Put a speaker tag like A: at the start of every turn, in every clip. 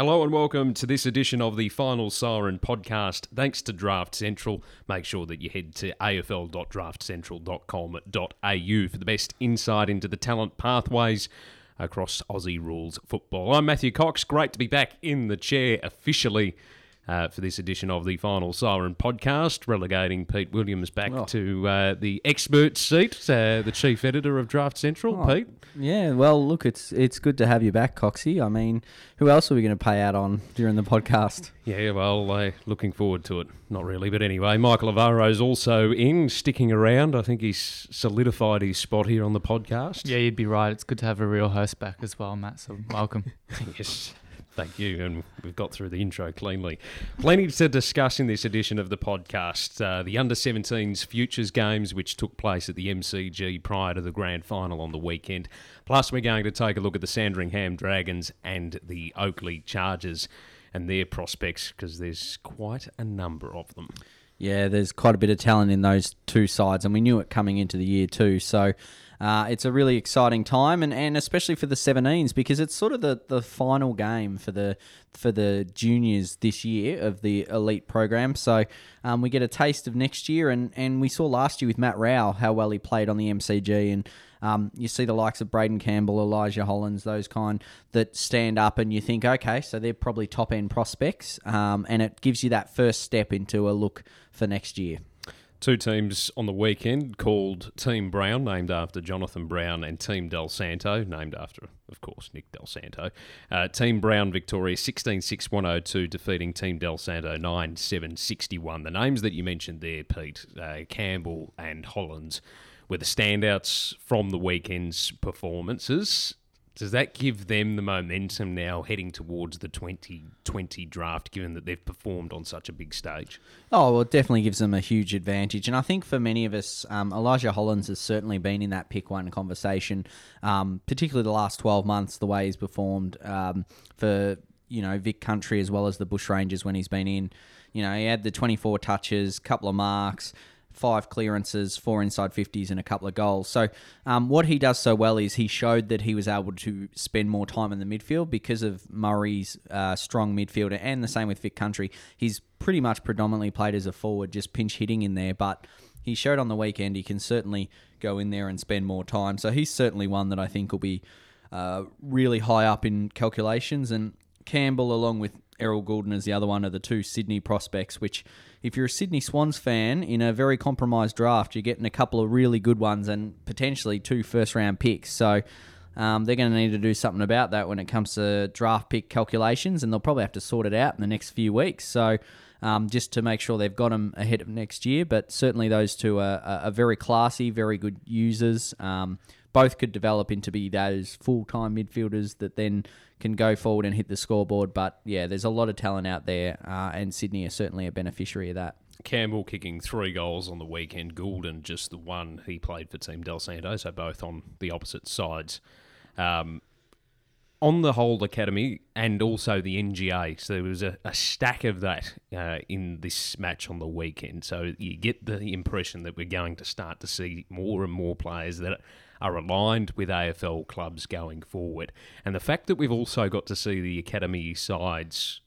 A: Hello and welcome to this edition of the Final Siren podcast. Thanks to Draft Central. Make sure that you head to afl.draftcentral.com.au for the best insight into the talent pathways across Aussie rules football. I'm Matthew Cox. Great to be back in the chair officially uh, for this edition of the Final Siren podcast, relegating Pete Williams back
B: Oh.
A: to uh, the expert seat, uh, the chief editor of Draft Central.
B: Oh,
A: Pete,
B: Yeah, well, look, it's it's good to have you back, Coxie. I mean, who else are we going to pay out on during the podcast?
A: yeah, well, uh, looking forward to it. Not really, but anyway, Michael Alvaro's also in, sticking around. I think he's solidified his spot here on the podcast.
C: Yeah, you'd be right. It's good to have a real host back as well, Matt. So welcome.
A: yes. Thank you, and we've got through the intro cleanly. Plenty to discuss in this edition of the podcast. Uh, the under 17s futures games, which took place at the MCG prior to the grand final on the weekend. Plus, we're going to take a look at the Sandringham Dragons and the Oakleigh Chargers and their prospects, because there's quite a number of them.
B: Yeah, there's quite a bit of talent in those two sides, and we knew it coming into the year too. So uh, it's a really exciting time, and, and especially for the 17s because it's sort of the, the final game for the for the juniors this year of the elite program. So um, we get a taste of next year, and, and we saw last year with Matt Rowell how well he played on the MCG, and um, you see the likes of Braeden Campbell, Elijah Hollands, those kind that stand up, and you think, okay, so they're probably top end prospects, um, and it gives you that first step into a look for next year.
A: Two teams on the weekend called Team Brown, named after Jonathan Brown, and Team Del Santo, named after, of course, Nick Del Santo. Uh, Team Brown Victoria 16 6 102, defeating Team Del Santo 9 7 61. The names that you mentioned there, Pete, uh, Campbell and Hollands, were the standouts from the weekend's performances. Does that give them the momentum now heading towards the 2020 draft, given that they've performed on such a big stage?
B: Oh, well, it definitely gives them a huge advantage. And I think for many of us, um, Elijah Hollands has certainly been in that pick one conversation, um, particularly the last 12 months, the way he's performed um, for, you know, Vic Country as well as the Bush Rangers when he's been in. You know, he had the 24 touches, couple of marks, five clearances, four inside 50s, and a couple of goals. So, um, what he does so well is he showed that he was able to spend more time in the midfield because of Murray's uh, strong midfielder, and the same with Vic Country. He's pretty much predominantly played as a forward, just pinch hitting in there, but he showed on the weekend he can certainly go in there and spend more time. So, he's certainly one that I think will be uh, really high up in calculations. And Campbell, along with Errol Gulden, is the other one of the two Sydney prospects, which if you're a Sydney Swans fan in a very compromised draft, you're getting a couple of really good ones and potentially two first round picks. So um, they're going to need to do something about that when it comes to draft pick calculations, and they'll probably have to sort it out in the next few weeks. So um, just to make sure they've got them ahead of next year, but certainly those two are, are, very classy, very good users. Um, both could develop into be those full time midfielders that then can go forward and hit the scoreboard. But yeah, there's a lot of talent out there, uh, and Sydney are certainly a beneficiary of that.
A: Campbell kicking three goals on the weekend, Gulden just the one. He played for Team Del Santo, so both on the opposite sides. Um, on the whole academy and also the NGA, so there was a, a stack of that uh, in this match on the weekend. So you get the impression that we're going to start to see more and more players that are aligned with AFL clubs going forward. And the fact that we've also got to see the academy sides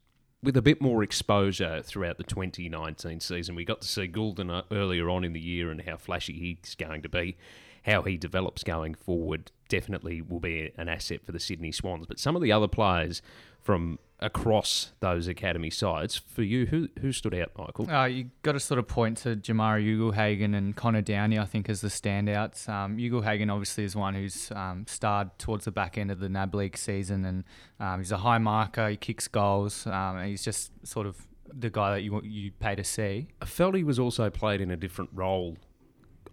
A: with a bit more exposure throughout the 2019 season. We got to see Gulden uh, earlier on in the year and how flashy he's going to be. How he develops going forward definitely will be an asset for the Sydney Swans. But some of the other players from across those academy sides, for you, who who stood out, Michael?
C: Uh, you got to sort of point to Jamarra Ugle-Hagan and Connor Downie, I think, as the standouts. Um, Ugle-Hagan obviously is one who's um, starred towards the back end of the NAB League season, and um, he's a high marker. He kicks goals. Um, and he's just sort of the guy that you you pay to see.
A: I felt he was also played in a different role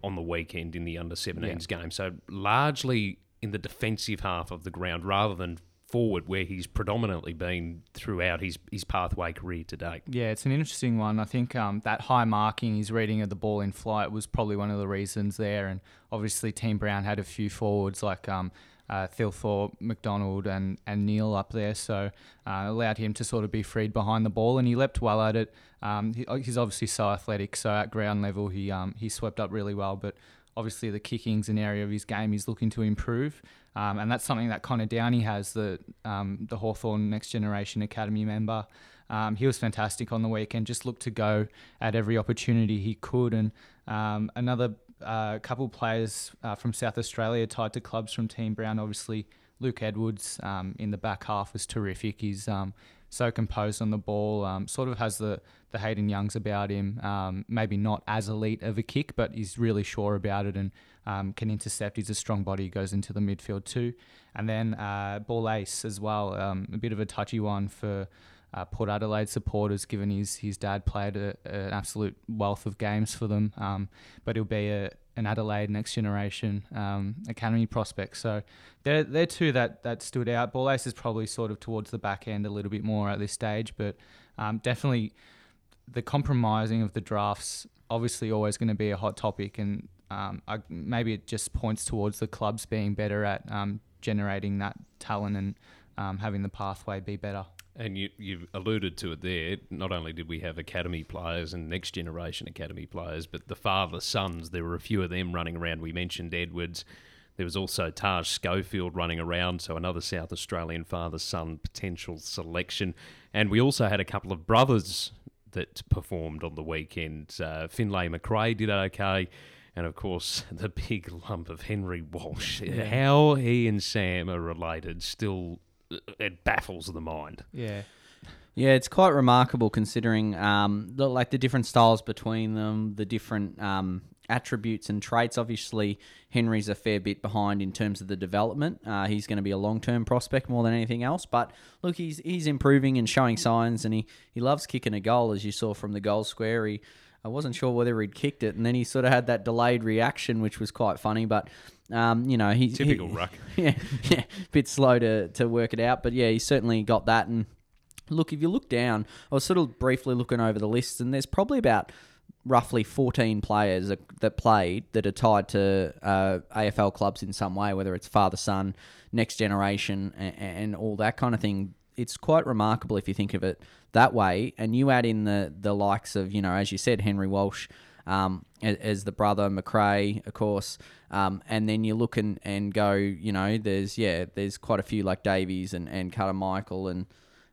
A: on the weekend in the under 17s game. So largely in the defensive half of the ground rather than forward, where he's predominantly been throughout his, his pathway career to date.
C: Yeah, it's an interesting one. I think um, that high marking, his reading of the ball in flight was probably one of the reasons there. And obviously, Team Brown had a few forwards like um, uh, McDonald, and, and Neil up there. So uh, allowed him to sort of be freed behind the ball, and he leapt well at it. Um, he, he's obviously so athletic, so at ground level, he um, he swept up really well. But obviously the kicking's an area of his game he's looking to improve. Um, and that's something that Connor Downie has, the um, the Hawthorn Next Generation Academy member. Um, he was fantastic on the weekend. Just looked to go at every opportunity he could. And um, another uh, couple players uh, from South Australia tied to clubs from Team Brown. Obviously, Luke Edwards um, in the back half was terrific. He's um, so composed on the ball. Um, sort of has the the Hayden Youngs about him. Um, maybe not as elite of a kick, but he's really sure about it and um, can intercept. He's a strong body. Goes into the midfield too. And then uh, ball ace as well. Um, a bit of a touchy one for uh, Port Adelaide supporters, given his his dad played a, an absolute wealth of games for them. Um, but he'll be a an Adelaide next generation um, academy prospect. So they're they're two that that stood out. Ball Ace is probably sort of towards the back end a little bit more at this stage, but um, definitely the compromising of the drafts obviously always going to be a hot topic, and um, I, maybe it just points towards the clubs being better at um, generating that talent and um, having the pathway be better.
A: And you, you've alluded to it there. Not only did we have academy players and next generation academy players, but the father sons, there were a few of them running around. We mentioned Edwards. There was also Taj Schofield running around, so another South Australian father son potential selection. And we also had a couple of brothers that performed on the weekend. Uh, Finlay Macrae did okay. And of course, the big lump of Henry Walsh. How he and Sam are related still it baffles the mind.
C: Yeah.
B: Yeah, it's quite remarkable considering um, the, like the different styles between them, the different um, attributes and traits. Obviously, Henry's a fair bit behind in terms of the development. Uh, he's going to be a long term prospect more than anything else. But look, he's he's improving and showing signs, and he, he loves kicking a goal, as you saw from the goal square. He, I wasn't sure whether he'd kicked it, and then he sort of had that delayed reaction, which was quite funny. But um, you know, he's
A: Typical
B: he,
A: ruck.
B: Yeah, yeah, bit slow to to work it out, but yeah, he certainly got that and look, if you look down, I was sort of briefly looking over the lists, and there's probably about roughly 14 players that, that played that are tied to uh, AFL clubs in some way, whether it's father son, next generation, and, and all that kind of thing. It's quite remarkable if you think of it that way. And you add in the the likes of, you know, as you said, Henry Walsh. Um, as, the brother Macrae, of course, um, and then you look and, and go, you know, there's yeah, there's quite a few like Davies and and Carter Michael and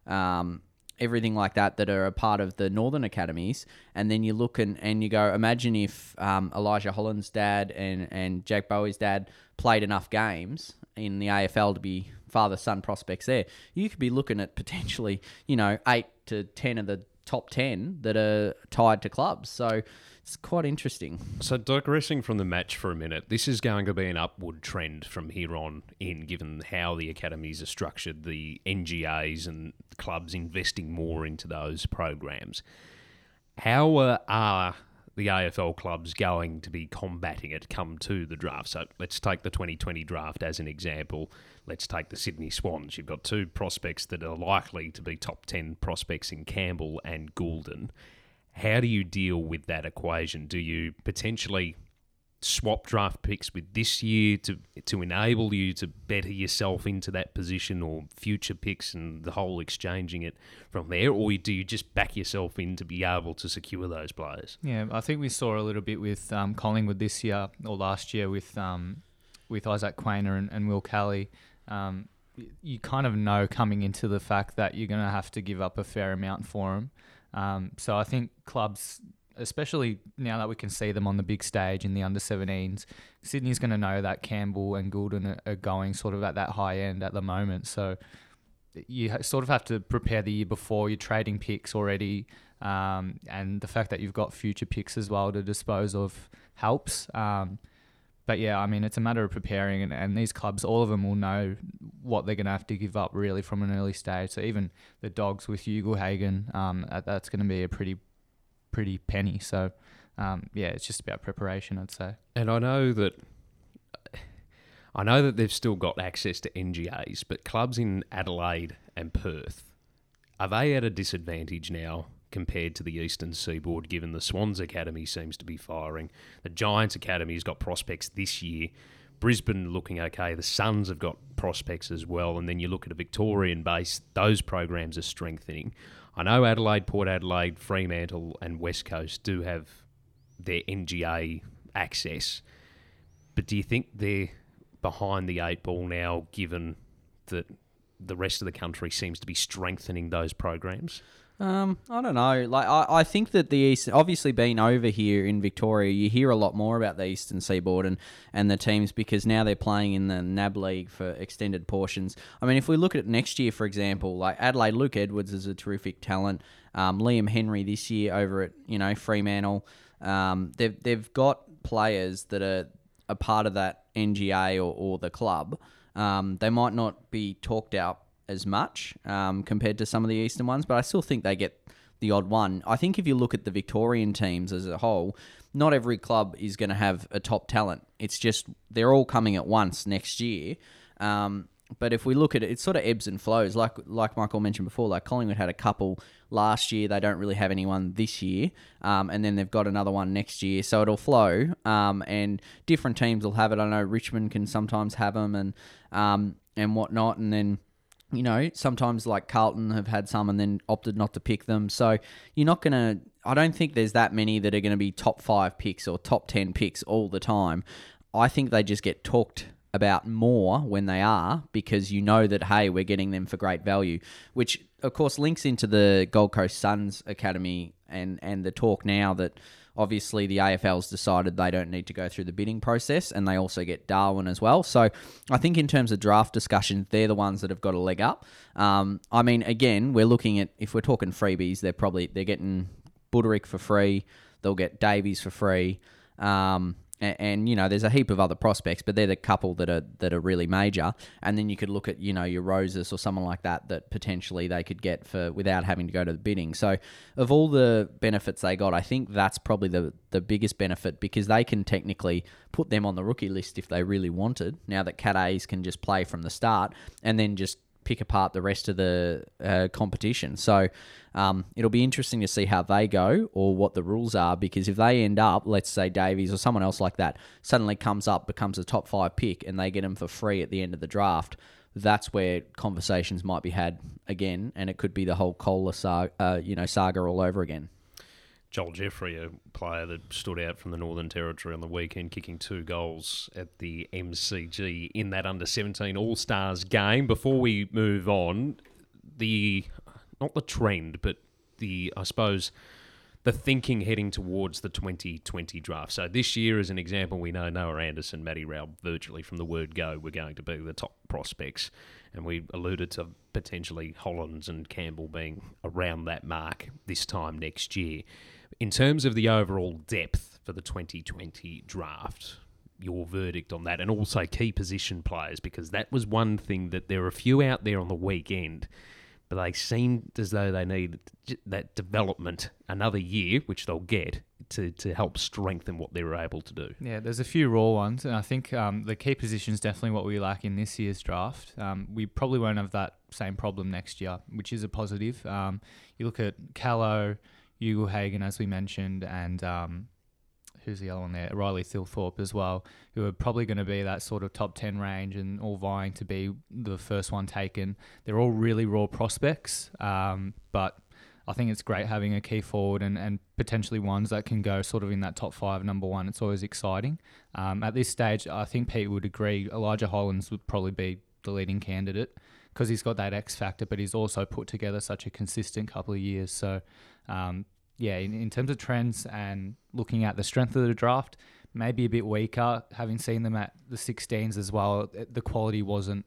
B: um, everything like that that are a part of the Northern Academies. And then you look and, and you go, imagine if um, Elijah Holland's dad and, and Jack Bowie's dad played enough games in the AFL to be father son prospects there. You could be looking at potentially, you know, eight to 10 of the top 10 that are tied to clubs. So it's quite interesting.
A: So, digressing from the match for a minute, this is going to be an upward trend from here on in, given how the academies are structured, the NGAs and clubs investing more into those programs. How uh, are the AFL clubs going to be combating it come to the draft? So, let's take the 2020 draft as an example. Let's take the Sydney Swans. You've got two prospects that are likely to be top 10 prospects in Campbell and Gulden how do you deal with that equation? Do you potentially swap draft picks with this year to to enable you to better yourself into that position or future picks and the whole exchanging it from there or do you just back yourself in to be able to secure those players
C: Yeah, I think we saw a little bit with um, Collingwood this year or last year with um, with Isaac Quaynor and, and Will Kelly. Um, you kind of know coming into the fact that you're going to have to give up a fair amount for him. Um, so I think clubs, especially now that we can see them on the big stage in the under 17s, Sydney's going to know that Campbell and Gulden are, going sort of at that high end at the moment. So you sort of have to prepare the year before. You're trading picks already, um, and the fact that you've got future picks as well to dispose of helps. Um, but yeah, I mean, it's a matter of preparing, and, and these clubs, all of them will know what they're going to have to give up really from an early stage. So even the dogs with Ugle-Hagan, um, that's going to be a pretty, pretty penny. So um, yeah, it's just about preparation, I'd say.
A: and i know that i know that they've still got access to ngas but clubs in adelaide and perth are they at a disadvantage now compared to the Eastern Seaboard, given the Swans Academy seems to be firing. The Giants Academy has got prospects this year. Brisbane looking okay. The Suns have got prospects as well. And then you look at a Victorian base, those programs are strengthening. I know Adelaide, Port Adelaide, Fremantle, and West Coast do have their NGA access. but do you think they're behind the eight ball now, given that the rest of the country seems to be strengthening those programs?
B: Um, I don't know. Like, I, I think that the East, obviously being over here in Victoria, you hear a lot more about the Eastern Seaboard and, and the teams because now they're playing in the NAB League for extended portions. I mean, if we look at next year, for example, like Adelaide, Luke Edwards is a terrific talent. Um, Liam Henry this year over at you know Fremantle. Um, they've they've got players that are a part of that NGA or, or the club. Um, they might not be talked out as much um, compared to some of the Eastern ones, but I still think they get the odd one. I think if you look at the Victorian teams as a whole, not every club is going to have a top talent. It's just they're all coming at once next year. Um, but if we look at it, it sort of ebbs and flows. Like like Michael mentioned before, like Collingwood had a couple last year. They don't really have anyone this year, um, and then they've got another one next year. So it'll flow, um, and different teams will have it. I know Richmond can sometimes have them, and um, and whatnot, and then you know, sometimes like Carlton have had some and then opted not to pick them. So you're not going to, I don't think there's that many that are going to be top five picks or top 10 picks all the time. I think they just get talked about more when they are because you know that, hey, we're getting them for great value, which of course links into the Gold Coast Suns Academy and, and the talk now that Obviously, the AFL's decided they don't need to go through the bidding process, and they also get Darwin as well. So, I think in terms of draft discussions, they're the ones that have got a leg up. Um, I mean, again, we're looking at if we're talking freebies, they're probably they're getting Budarick for free. They'll get Davies for free. Um, and, and, you know there's a heap of other prospects, but they're the couple that are that are really major. And then you could look at you know your Roses or someone like that that potentially they could get for without having to go to the bidding. So of all the benefits they got, I think that's probably the the biggest benefit because they can technically put them on the rookie list if they really wanted. Now that Cat A's can just play from the start and then just pick apart the rest of the uh, competition. So um, it'll be interesting to see how they go or what the rules are because if they end up, let's say Davies or someone else like that, suddenly comes up, becomes a top five pick, and they get them for free at the end of the draft. That's where conversations might be had again, and it could be the whole Kohler saga, uh, you know, saga all over again.
A: Joel Jeffrey, a player that stood out from the Northern Territory on the weekend, kicking two goals at the MCG in that under 17 All Stars game. Before we move on, the not the trend, but the I suppose the thinking heading towards the 2020 draft. So this year, as an example, we know Noah Anderson, Matty Rowell, virtually from the word go, were going to be the top prospects, and we alluded to potentially Hollands and Campbell being around that mark this time next year. In terms of the overall depth for the 2020 draft, your verdict on that, and also key position players, because that was one thing that there are a few out there on the weekend, but they seemed as though they need that development another year, which they'll get to, to help strengthen what they were able to do.
C: Yeah, there's a few raw ones, and I think um, the key position is definitely what we lack in this year's draft. Um, we probably won't have that same problem next year, which is a positive. Um, you look at Callow, Ugle-Hagan, as we mentioned, and um, who's the other one there? Riley Thilthorpe as well, who are probably going to be that sort of top 10 range and all vying to be the first one taken. They're all really raw prospects, um, but I think it's great having a key forward and, and potentially ones that can go sort of in that top five, number one. It's always exciting. Um, at this stage, I think Pete would agree Elijah Hollands would probably be the leading candidate because he's got that X factor, but he's also put together such a consistent couple of years. So um, yeah, in, in terms of trends and looking at the strength of the draft, maybe a bit weaker. Having seen them at the 16s as well, the quality wasn't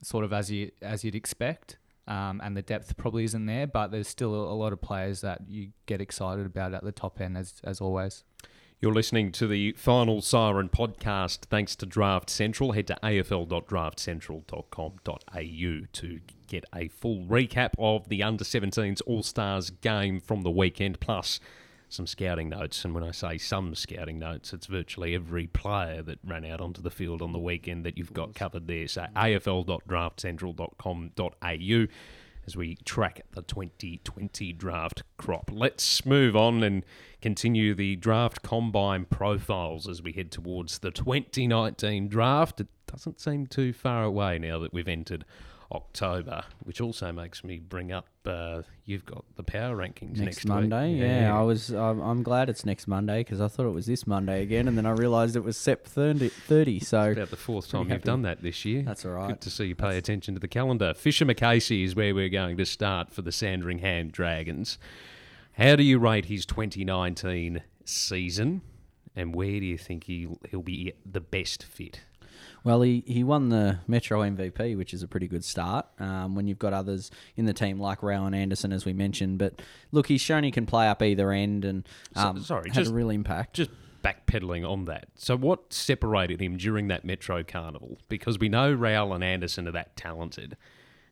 C: sort of as you as you'd expect, um, and the depth probably isn't there. But there's still a lot of players that you get excited about at the top end, as as always.
A: You're listening to the Final Siren podcast thanks to Draft Central. Head to afl.draftcentral.com.au to get a full recap of the under 17s All Stars game from the weekend, plus some scouting notes. And when I say some scouting notes, it's virtually every player that ran out onto the field on the weekend that you've got covered there. So afl.draftcentral.com.au as we track the 2020 draft crop. Let's move on and continue the draft combine profiles as we head towards the 2019 draft. It doesn't seem too far away now that we've entered October, which also makes me bring up uh, you've got the power rankings
B: next,
A: next,
B: Monday.
A: week.
B: Yeah, I was. I'm, I'm glad it's next Monday because I thought it was this Monday again, and then I realised it was Sep 30. 30 so
A: about the fourth time you've done that this year.
B: that's all right.
A: Good to see you pay attention to the calendar. Fischer McAsey is where we're going to start for the Sandringham Dragons. How do you rate his 2019 season, and where do you think he'll, he'll be the best fit?
B: Well, he, he won the Metro MVP, which is a pretty good start um, when you've got others in the team like Rowan Anderson, as we mentioned. But look, he's shown he can play up either end and
A: So-
B: um,
A: sorry,
B: had
A: just-
B: a real impact.
A: Just backpedaling on that. So, what separated him during that Metro Carnival? Because we know Rowell and Anderson are that talented,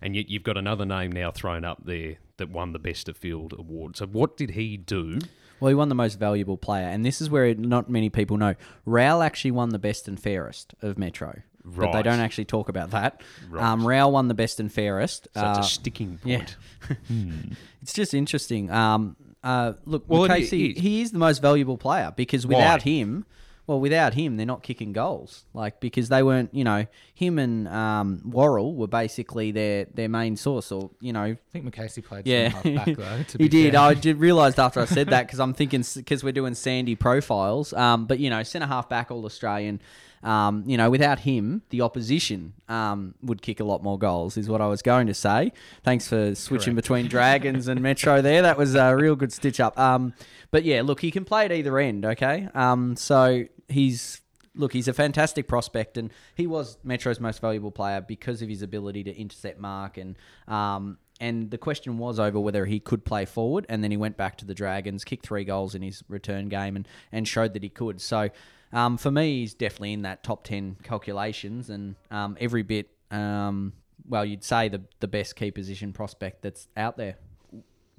A: and yet you've got another name now thrown up there that won the Best of Field award. So, what did he do?
B: Well, he won the most valuable player, and this is where not many people know. Rowell actually won the best and fairest of Metro, but they don't actually talk about that.
A: Right.
B: Um, Rowell won the best and fairest.
A: So,
B: Uh,
A: it's a sticking point.
B: yeah.
A: point.
B: It's just interesting. Um, uh, look,
A: Well,
B: Casey, he is the most valuable player because without
A: Why?
B: him, well, without him, they're not kicking goals. Like because they weren't, you know, him and um, Worrell were basically their their main source, or you know,
C: I think McAsey played
B: yeah,
C: half back though. To
B: he did.
C: fair.
B: I did realised after I said that because I'm thinking because we're doing Sandy profiles. Um, but you know, centre half back, all Australian. Um, you know, without him, the opposition um, would kick a lot more goals. Is what I was going to say. Thanks for switching
A: Correct.
B: between Dragons and Metro there. That was a real good stitch up. Um, but yeah, look, he can play at either end. Okay. Um, so he's look, he's a fantastic prospect, and he was Metro's most valuable player because of his ability to intercept mark and. Um, and the question was over whether he could play forward, and then he went back to the Dragons, kicked three goals in his return game, and, and showed that he could. So, um, for me, he's definitely in that top ten calculations, and um, every bit, um, well, you'd say the the best key position prospect that's out there.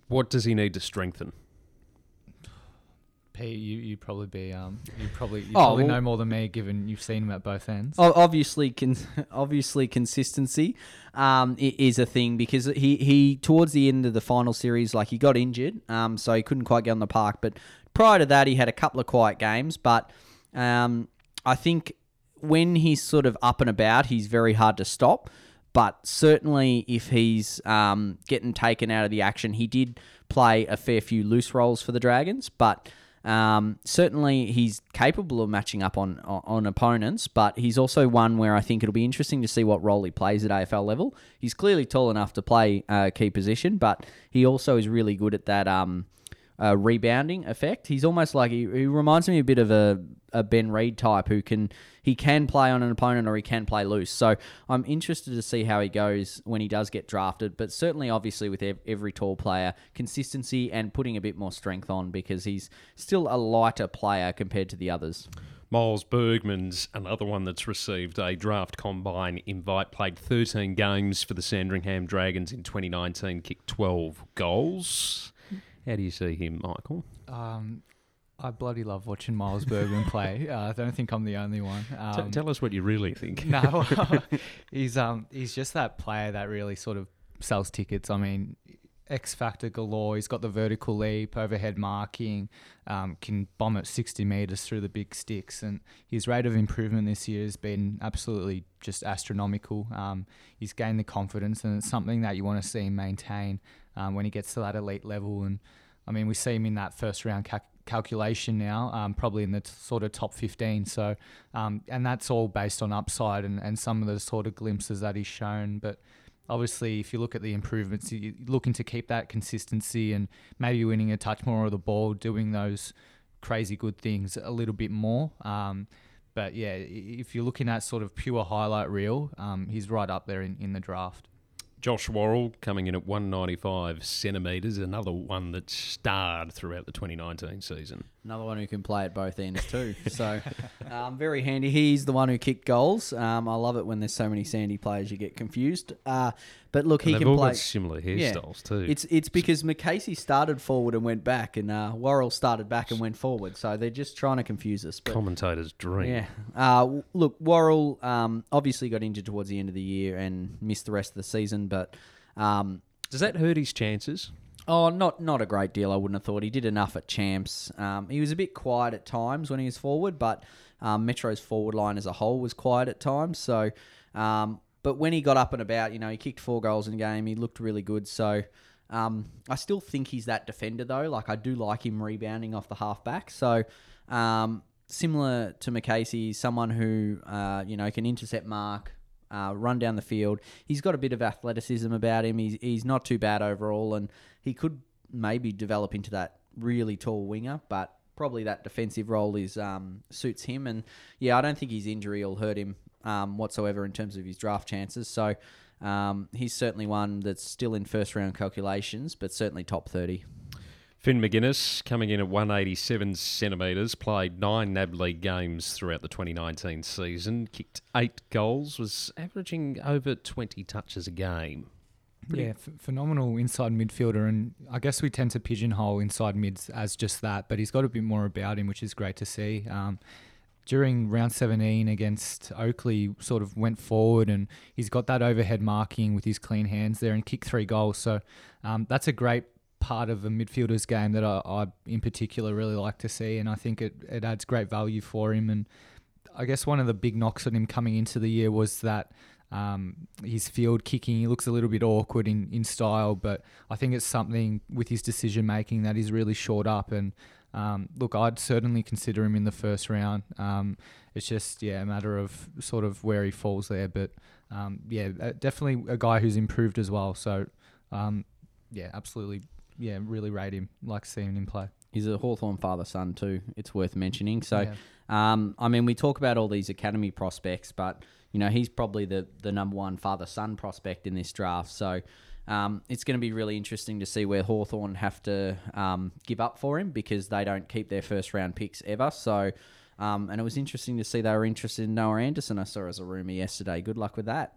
A: What does he need to strengthen?
C: Pete, you you probably be um you probably you
B: Oh,
C: probably
B: well-
C: know more than me given you've seen him at both ends.
B: Obviously, con- obviously, consistency um, is a thing because he, he towards the end of the final series, like he got injured, um, so he couldn't quite get on the park. But prior to that, he had a couple of quiet games. But um, I think when he's sort of up and about, he's very hard to stop. But certainly, if he's um, getting taken out of the action, he did play a fair few loose roles for the Dragons, but. Um, certainly, he's capable of matching up on, on on opponents, but he's also one where I think it'll be interesting to see what role he plays at AFL level. He's clearly tall enough to play a key position, but he also is really good at that um, uh, rebounding effect. He's almost like he, he reminds me a bit of a, a Ben Reid type who can he can play on an opponent or he can play loose. So I'm interested to see how he goes when he does get drafted. But certainly, obviously, with ev- every tall player, consistency and putting a bit more strength on because he's still a lighter player compared to the others.
A: Miles Bergman's another one that's received a draft combine invite, played 13 games for the Sandringham Dragons in 2019, kicked 12 goals. How do you see him, Michael?
C: Um, I bloody love watching Miles Bergman play. Uh, I don't think I'm the only one.
A: T-
C: Um,
A: tell us what you really think.
C: no, he's um he's just that player that really sort of sells tickets. I mean, X factor galore. He's got the vertical leap, overhead marking, um, can bomb at 60 meters through the big sticks, and his rate of improvement this year has been absolutely just astronomical. Um, he's gained the confidence, and it's something that you want to see him maintain um, when he gets to that elite level. And I mean, we see him in that first round ca- calculation now, um, probably in the t- sort of top 15. So, um, and that's all based on upside and, and some of the sort of glimpses that he's shown. But obviously, if you look at the improvements, you're looking to keep that consistency and maybe winning a touch more of the ball, doing those crazy good things a little bit more. Um, but yeah, if you're looking at sort of pure highlight reel, um, he's right up there in, in the draft.
A: Josh Worrell coming in at 195 centimetres, another one that starred throughout the 2019 season.
B: Another one who can play at both ends too. So um, very handy. He's the one who kicked goals. Um, I love it when there's so many Sandy players you get confused. Uh, but look, he
A: And they've
B: can
A: all
B: play.
A: got similar
B: Yeah.
A: hairstyles too.
B: It's it's because McAsey started forward and went back, and uh, Worrell started back and went forward. So they're just trying to confuse us. But
A: commentator's dream.
B: yeah, uh, look, Worrell um, obviously got injured towards the end of the year and missed the rest of the season. But um,
A: Does that hurt his chances?
B: Oh, not not a great deal. I wouldn't have thought he did enough at champs. Um, he was a bit quiet at times when he was forward, but um, Metro's forward line as a whole was quiet at times. So um, but when he got up and about, you know, he kicked four goals in a game. He looked really good. So um, I still think he's that defender though. Like I do like him rebounding off the halfback. So um, similar to McAsey, someone who uh, you know can intercept mark, uh, run down the field. He's got a bit of athleticism about him. He's he's not too bad overall, and he could maybe develop into that really tall winger, but. Probably that defensive role is um, suits him, and yeah, I don't think his injury will hurt him um, whatsoever in terms of his draft chances. So um, he's certainly one that's still in first round calculations, but certainly top 30.
A: Finn Maginness coming in at 187 centimetres, played nine NAB League games throughout the 2019 season, kicked eight goals, was averaging over 20 touches a game.
C: Pretty yeah, f- phenomenal inside midfielder, and I guess we tend to pigeonhole inside mids as just that, but he's got a bit more about him, which is great to see. Um, during round 17 against Oakleigh, sort of went forward and he's got that overhead marking with his clean hands there and kicked three goals. So um, that's a great part of a midfielder's game that I, I, in particular, really like to see, and I think it, it adds great value for him. And I guess one of the big knocks on him coming into the year was that um, his field kicking, he looks a little bit awkward in, in style, but I think it's something with his decision making that he's really short up. And um, look, I'd certainly consider him in the first round. Um, it's just, yeah, a matter of sort of where he falls there. But um, yeah, uh, definitely a guy who's improved as well. So um, yeah, absolutely. Yeah, really rate him. Like seeing him play.
B: He's a Hawthorn father son too. It's worth mentioning. So, yeah. um, I mean, we talk about all these academy prospects, but you know, he's probably the the number one father son prospect in this draft. So, um, it's going to be really interesting to see where Hawthorn have to um, give up for him because they don't keep their first round picks ever. So, um, and it was interesting to see they were interested in Noah Anderson. I saw as a rumor yesterday. Good luck with that.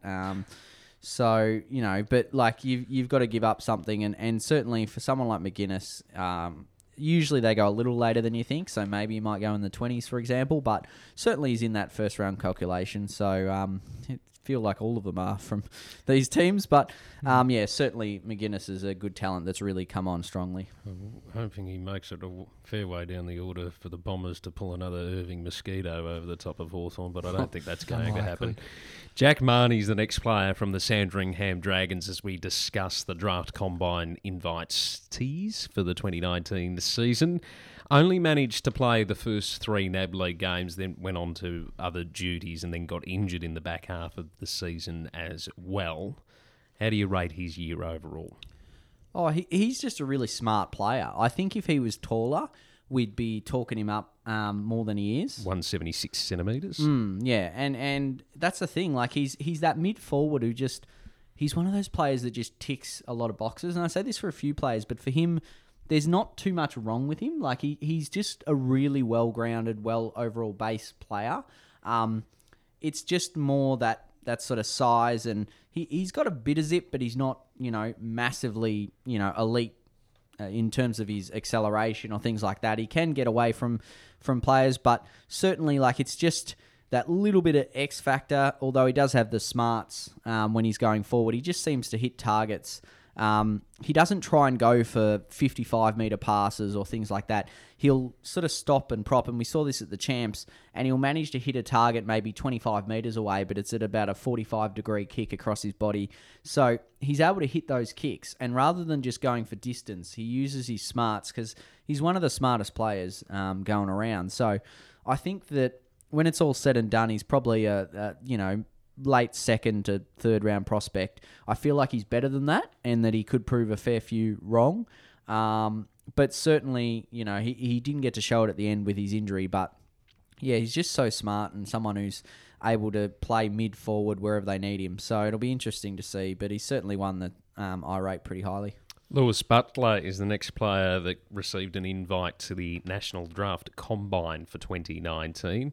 B: So you know, but like you've you've got to give up something, and and certainly for someone like Maginness, um, usually they go a little later than you think. So maybe you might go in the twenties, for example. But certainly he's in that first round calculation. So um, it feel like all of them are from these teams. But hmm. um, yeah, certainly Maginness is a good talent that's really come on strongly.
A: I'm hoping he makes it a fair way down the order for the Bombers to pull another Irving Mosquito over the top of Hawthorn, but I don't think that's going to happen. Jack Mahony's the next player from the Sandringham Dragons as we discuss the draft combine invites tease for the 2019 season. Only managed to play the first three NAB League games, then went on to other duties and then got injured in the back half of the season as well. How do you rate his year overall?
B: Oh, he, he's just a really smart player. I think if he was taller, we'd be talking him up um, more than he is.
A: 176 centimetres.
B: Mm, yeah, and and that's the thing. Like he's he's that mid forward who just he's one of those players that just ticks a lot of boxes. And I say this for a few players, but for him, there's not too much wrong with him. Like he he's just a really well grounded, well overall base player. Um, it's just more that that sort of size and he, he's got a bit of zip but he's not you know massively you know elite uh, in terms of his acceleration or things like that. He can get away from from players, but certainly like it's just that little bit of X factor. Although he does have the smarts um, when he's going forward, he just seems to hit targets um, he doesn't try and go for 55 meter passes or things like that. He'll sort of stop and prop, and we saw this at the champs, and he'll manage to hit a target maybe 25 meters away, but it's at about a 45 degree kick across his body. So he's able to hit those kicks, and rather than just going for distance, he uses his smarts because he's one of the smartest players um, going around. So I think that when it's all said and done, he's probably a, a you know late second to third round prospect. I feel like he's better than that and that he could prove a fair few wrong. Um, but certainly, you know, he, he didn't get to show it at the end with his injury. But yeah, he's just so smart and someone who's able to play mid forward wherever they need him. So it'll be interesting to see. But he's certainly one that um, I rate pretty highly.
A: Louis Butler is the next player that received an invite to the National Draft Combine for 2019.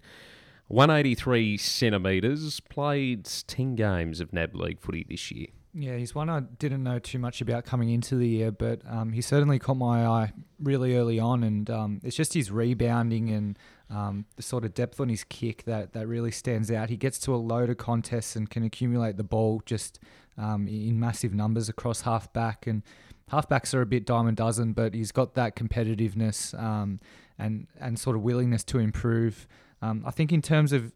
A: 183 centimetres, played 10 games of NAB League footy this year.
C: Yeah, he's one I didn't know too much about coming into the year, but um, he certainly caught my eye really early on, and um, it's just his rebounding and um, the sort of depth on his kick that, that really stands out. He gets to a load of contests and can accumulate the ball just um, in massive numbers across half back, and halfbacks are a bit a dozen, but he's got that competitiveness um, and and sort of willingness to improve. Um, I think in terms of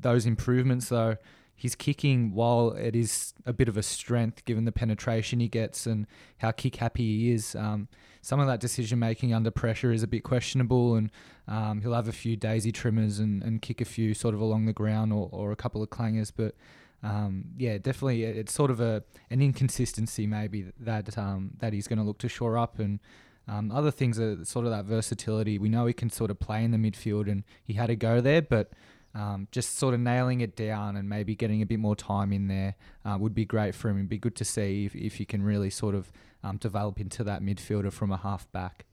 C: those improvements, though, his kicking, while it is a bit of a strength given the penetration he gets and how kick happy he is, um, some of that decision making under pressure is a bit questionable, and um, he'll have a few daisy trimmers and, and kick a few sort of along the ground or, or a couple of clangers, but. Um, yeah, definitely, it's sort of a an inconsistency maybe that um, that he's going to look to shore up, and um, other things are sort of that versatility. We know he can sort of play in the midfield, and he had to go there, but um, just sort of nailing it down and maybe getting a bit more time in there uh, would be great for him. It'd be good to see if, if he can really sort of um, develop into that midfielder from a half back.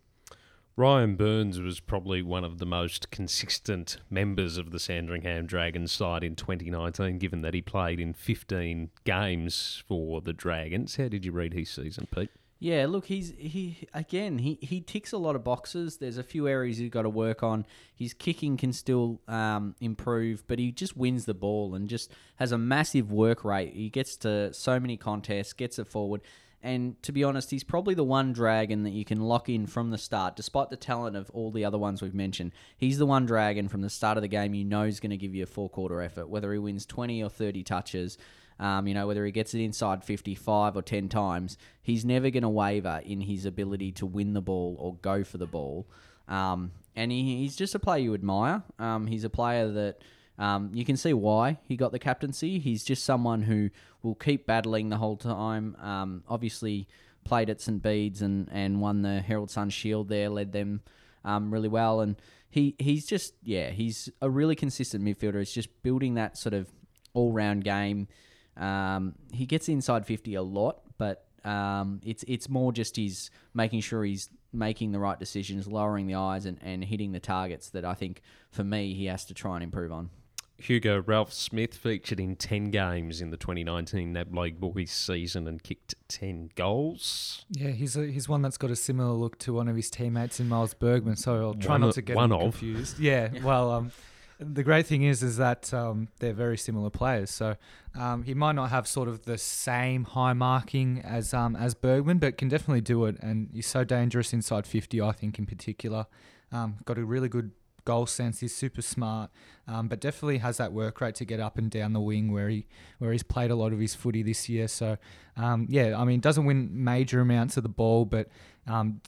A: Ryan Byrnes was probably one of the most consistent members of the Sandringham Dragons side in 2019, given that he played in 15 games for the Dragons. How did you read his season, Pete?
B: Yeah, look, he's he again. He he ticks a lot of boxes. There's a few areas he's got to work on. His kicking can still um, improve, but he just wins the ball and just has a massive work rate. He gets to so many contests, gets it forward, and to be honest, he's probably the one dragon that you can lock in from the start, despite the talent of all the other ones we've mentioned. He's the one dragon from the start of the game you know is going to give you a four quarter effort, whether he wins twenty or thirty touches. Um, you know, whether he gets it inside 55 or 10 times, he's never going to waver in his ability to win the ball or go for the ball. Um, and he, he's just a player you admire. Um, he's a player that um, you can see why he got the captaincy. He's just someone who will keep battling the whole time. Um, obviously, played at St. Bede's and, and won the Herald Sun Shield there, led them um, really well. And he, he's just, yeah, he's a really consistent midfielder. It's just building that sort of all round game. Um, he gets inside 50 a lot, but um, it's it's more just he's making sure he's making the right decisions, lowering the eyes, and, and hitting the targets that I think for me he has to try and improve on.
A: Hugo Ralph Smith featured in 10 games in the 2019 NAB League Boys season and kicked 10 goals.
C: Yeah, he's a, he's one that's got a similar look to one of his teammates in Miles Bergman, so I'll try
A: One
C: not to get
A: one
C: him
A: of.
C: confused. Yeah, well, um, the great thing is is that um, they're very similar players. So um, he might not have sort of the same high marking as um, as Bergman, but can definitely do it. And he's so dangerous inside 50, I think, in particular. Um, got a really good goal sense. He's super smart, um, but definitely has that work rate to get up and down the wing where he where he's played a lot of his footy this year. So um, yeah, I mean, doesn't win major amounts of the ball, but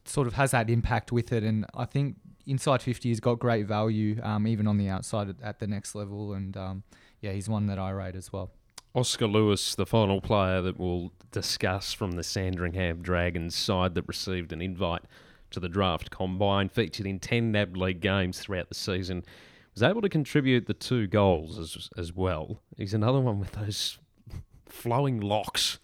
C: sort of has that impact with it. And I think inside 50 has got great value, um, even on the outside at, at the next level. And um, yeah, he's one that I rate as well.
A: Oscar Lewis, the final player that we'll discuss from the Sandringham Dragons side that received an invite to the draft combine, featured in 10 NAB League games throughout the season, was able to contribute the two goals as, as well. He's another one with those flowing locks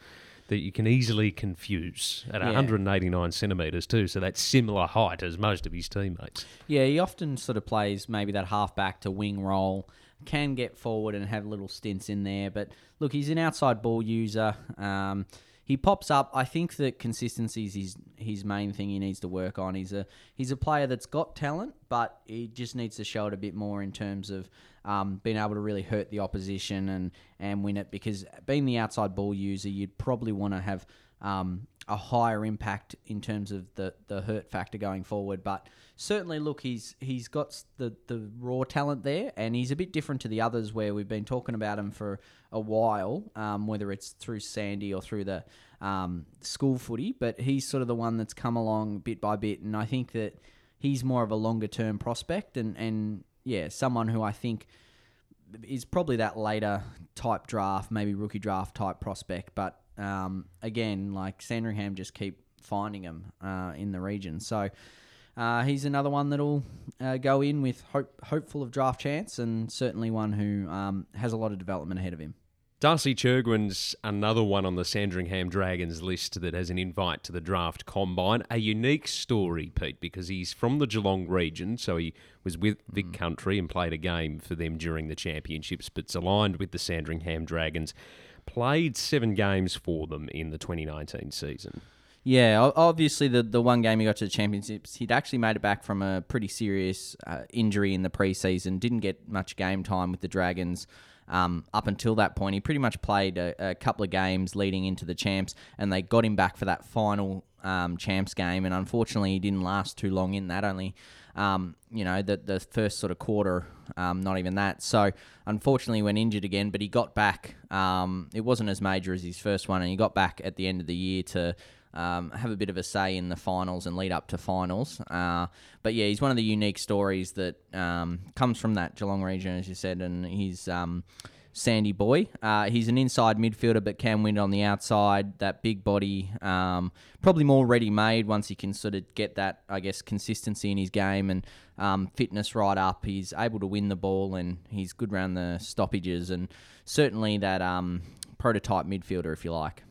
A: that you can easily confuse at
B: Yeah.
A: 189 centimetres too, so that's similar height as most of his teammates.
B: Yeah, he often sort of plays maybe that half back to wing role, can get forward and have little stints in there. But look, he's an outside ball user. Um, he pops up. I think that consistency is his, his main thing he needs to work on. He's a he's a player that's got talent, but he just needs to show it a bit more in terms of um, being able to really hurt the opposition and, and win it. Because being the outside ball user, you'd probably want to have um, a higher impact in terms of the, the hurt factor going forward. But certainly, look, he's he's got the, the raw talent there, and he's a bit different to the others where we've been talking about him for a while, um, whether it's through Sandy or through the um, school footy. But he's sort of the one that's come along bit by bit, and I think that he's more of a longer term prospect, and and yeah, someone who I think is probably that later type draft, maybe rookie draft type prospect. But um, again, like Sandringham just keep finding him uh, in the region. So uh, he's another one that'll uh, go in with hope, hopeful of draft chance, and certainly one who um, has a lot of development ahead of him.
A: Darcy Chirgwin's another one on the Sandringham Dragons list that has an invite to the draft combine. A unique story, Pete, because he's from the Geelong region, so he was with Vic Country and played a game for them during the championships, but's aligned with the Sandringham Dragons. Played seven games for them in the 2019 season.
B: Yeah, obviously the the one game he got to the championships, he'd actually made it back from a pretty serious uh, injury in the preseason. Didn't get much game time with the Dragons. Um, up until that point, he pretty much played a, a couple of games leading into the champs, and they got him back for that final um, champs game. And unfortunately, he didn't last too long in that. Only Um, you know, the the first sort of quarter, um, not even that. So unfortunately, went injured again, but he got back. Um, it wasn't as major as his first one, and he got back at the end of the year to. Um, have a bit of a say in the finals and lead up to finals. Uh, but yeah, he's one of the unique stories that um, comes from that Geelong region, as you said, and he's um, Sandy Boy. Uh, he's an inside midfielder, but can win on the outside. That big body, um, probably more ready made once he can sort of get that, I guess, consistency in his game and um, fitness right up. He's able to win the ball and he's good around the stoppages and certainly that um, prototype midfielder, if you like.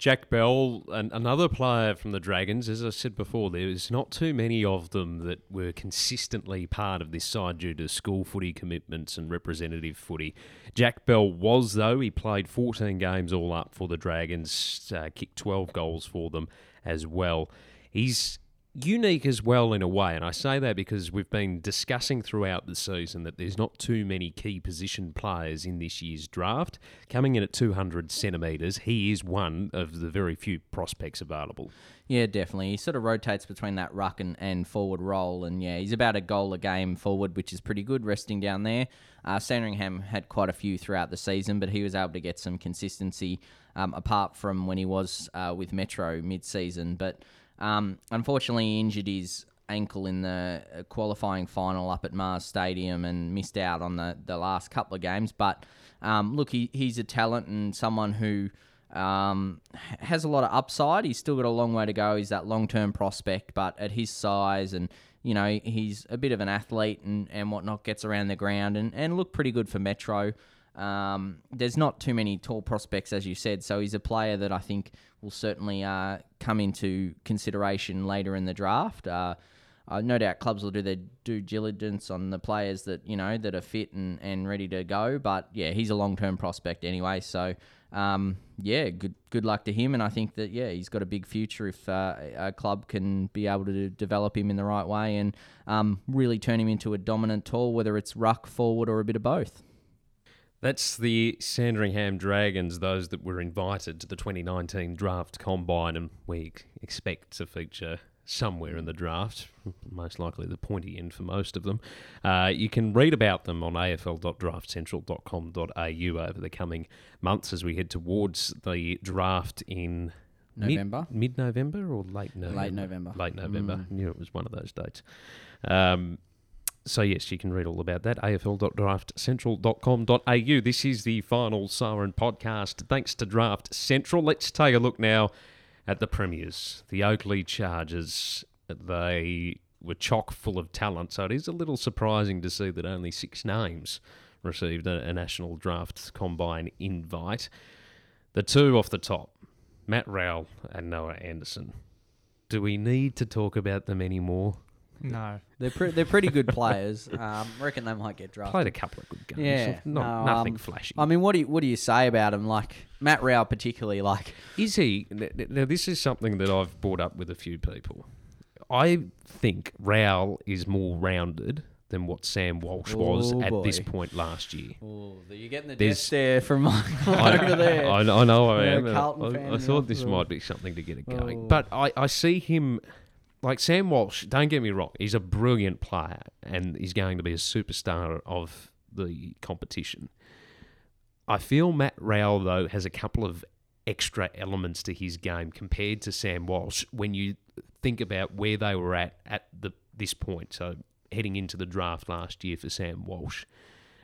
A: Jack Bell, an, another player from the Dragons. As I said before, there's not too many of them that were consistently part of this side due to school footy commitments and representative footy. Jack Bell was, though. He played 14 games all up for the Dragons, uh, kicked 12 goals for them as well. He's unique as well in a way, and I say that because we've been discussing throughout the season that there's not too many key position players in this year's draft. Coming in at 200 centimetres, he is one of the very few prospects available.
B: Yeah, definitely. He sort of rotates between that ruck and, and forward role, and yeah, he's about a goal a game forward, which is pretty good resting down there. Uh, Sandringham had quite a few throughout the season, but he was able to get some consistency um, apart from when he was uh, with Metro mid season. But um, unfortunately, he injured his ankle in the uh, qualifying final up at Mars Stadium and missed out on the, the last couple of games. But um, look, he, he's a talent and someone who um, has a lot of upside. He's still got a long way to go. He's that long term prospect, but at his size and you know he's a bit of an athlete and, and whatnot, gets around the ground and, and look pretty good for Metro. Um, there's not too many tall prospects, as you said, so he's a player that I think will certainly uh, come into consideration later in the draft. Uh, uh, no doubt clubs will do their due diligence on the players that you know that are fit and, and ready to go. But yeah, he's a long term prospect anyway. So um, yeah, good good luck to him. And I think that yeah, he's got a big future if uh, a club can be able to develop him in the right way and um, really turn him into a dominant tall, whether it's ruck, forward, or a bit of both.
A: That's the Sandringham Dragons, those that were invited to the 2019 draft combine, and we expect to feature somewhere in the draft, most likely the pointy end for most of them. Uh, you can read about them on afl.draftcentral.com.au over the coming months as we head towards the draft in
B: November,
A: mid November or late November.
B: Late November.
A: Late November. Mm. Knew it was one of those dates. Um, so yes, you can read all about that. afl.draftcentral.com.au. This is the final Siren podcast. Thanks to Draft Central. Let's take a look now at the premiers, the Oakleigh Chargers. They were chock full of talent, so it is a little surprising to see that only six names received a, a national draft combine invite. The two off the top, Matt Rowell and Noah Anderson. Do we need to talk about them anymore?
C: No,
B: they're pre- they're pretty good players. Um, reckon they might get drafted.
A: Played a couple of good games.
B: Yeah,
A: not,
B: no,
A: nothing
B: um,
A: flashy.
B: I mean, what do you, what do you say about him? Like Matt Rowell, particularly. Like,
A: is he? Now, this is something that I've brought up with a few people. I think Rowell is more rounded than what Sam Walsh was
B: Oh,
A: at
B: boy.
A: this point last year.
B: oh, you're getting the
A: There's-
B: depth there from
A: I,
B: over there.
A: I, I know I am. I, I thought this might be something to get it going.
B: Oh.
A: But I, I see him like Sam Walsh. Don't get me wrong; he's a brilliant player, and he's going to be a superstar of the competition. I feel Matt Rowell though has a couple of extra elements to his game compared to Sam Walsh when you think about where they were at at the this point. So heading into the draft last year for Sam Walsh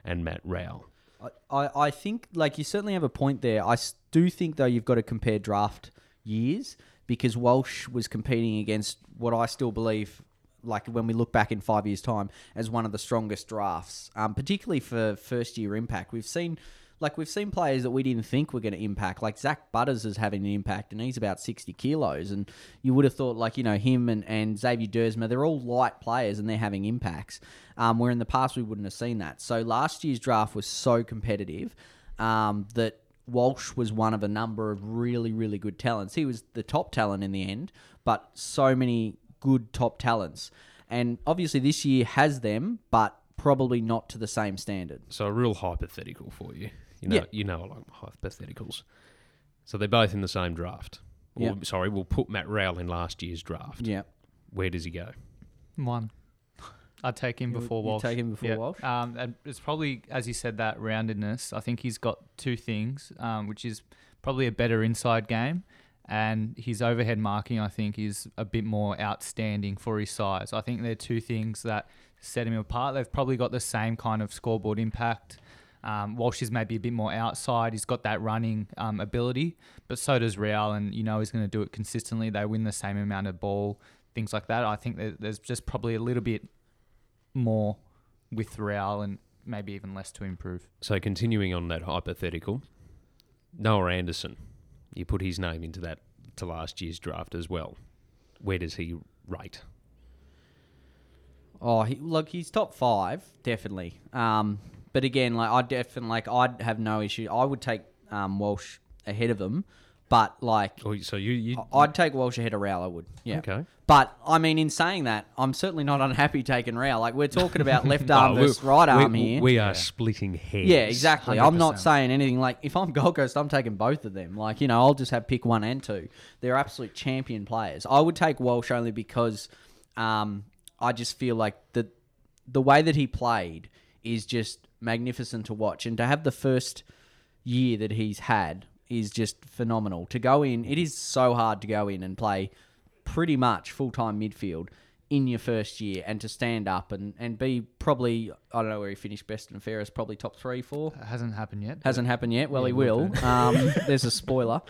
A: and Matt Rowell.
B: I, I I think like you certainly have a point there. I do think though you've got to compare draft years because Walsh was competing against what I still believe, like when we look back in five years' time, as one of the strongest drafts, um, particularly for first year impact. We've seen. Like we've seen players that we didn't think were going to impact, like Zak Butters is having an impact, and he's about sixty kilos. And you would have thought, like you know, him and, and Xavier Duursma, they're all light players, and they're having impacts. Um, where in the past we wouldn't have seen that. So last year's draft was so competitive um, that Walsh was one of a number of really, really good talents. He was the top talent in the end, but so many good top talents. And obviously, this year has them, but probably not to the same standard.
A: So a real hypothetical for you. You know,
B: Yeah.
A: you know I like my hypotheticals. So they're both in the same draft. Or,
B: Yeah.
A: Sorry, we'll put Matt Rowell in last year's draft.
B: Yeah.
A: Where does he go?
C: one. I'd take him
B: You
C: before
B: you'd
C: Walsh.
B: take him before
C: Yeah.
B: Walsh?
C: Um, and it's probably, as you said, that roundedness. I think he's got two things, um, which is probably a better inside game, and his overhead marking. I think is a bit more outstanding for his size. I think they're two things that set him apart. They've probably got the same kind of scoreboard impact. Um, Walsh is maybe a bit more outside. He's got that running um, ability, but so does Rowell, and you know he's going to do it consistently. They win the same amount of ball, things like that. I think there- there's just probably a little bit more with Rowell and maybe even less to improve.
A: So continuing on that hypothetical, Noah Anderson, you put his name into that to last year's draft as well. Where does he rate?
B: Oh, he, look, he's top five, definitely. Um, but again, like I definitely like I'd have no issue. I would take um, Walsh ahead of him, but like
A: Oh, so you, you
B: I'd take Walsh ahead of Rowell. I would. Yeah.
A: okay?
B: But I mean, in saying that, I'm certainly not unhappy taking Rowell. Like we're talking about left arm
A: Well, we-
B: versus right arm
A: we,
B: here.
A: We are
C: Yeah.
A: splitting hairs.
B: yeah, exactly. I'm not saying anything like if I'm Gold Coast, I'm taking both of them. Like you know, I'll just have pick one and two. They're absolute champion players. I would take Walsh only because um, I just feel like the the way that he played is just magnificent to watch, and to have the first year that he's had is just phenomenal. To go in, it is so hard to go in and play pretty much full time midfield in your first year and to stand up and, and be probably I don't know where he finished best and fairest, probably top three, four.
C: It hasn't happened yet.
B: Hasn't happened yet. Well,
C: Yeah,
B: he
C: will
B: will. Um, there's a spoiler.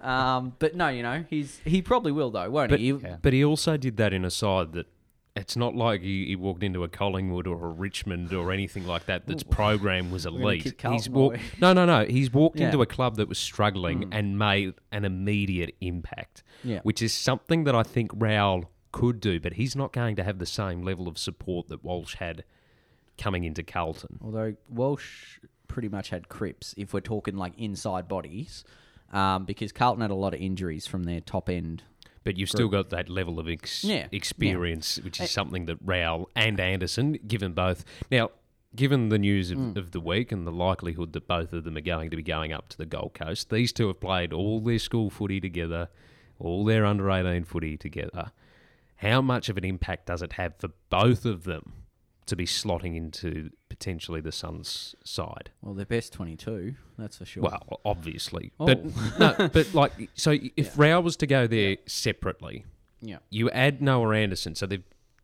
B: Um, but no, you know, he's he probably will though, won't
A: But,
B: he?
C: Yeah.
A: but he also did that in a side that it's not like he, he walked into a Collingwood or a Richmond or anything like that that's program was elite. He's walked, no, no, no. He's walked
B: Yeah.
A: Into a club that was struggling and made an immediate impact,
B: Yeah.
A: which is something that I think Rowell could do, but he's not going to have the same level of support that Walsh had coming into Carlton.
B: Although Walsh pretty much had Cripps, if we're talking like inside bodies, um, because Carlton had a lot of injuries from their top end.
A: But you've still got that level of ex-
B: Yeah,
A: experience, which is something that Rowell and Anderson, given both. Now, given the news of,
B: Mm.
A: of the week and the likelihood that both of them are going to be going up to the Gold Coast, these two have played all their school footy together, all their under 18 footy together. How much of an impact does it have for both of them to be slotting into potentially the Suns' side?
B: Well, they're best 22, that's for sure.
A: Well, obviously,
B: Oh.
A: but no, but like, so if Rowell was to go there separately,
B: yeah.
A: you add Noah Anderson, so they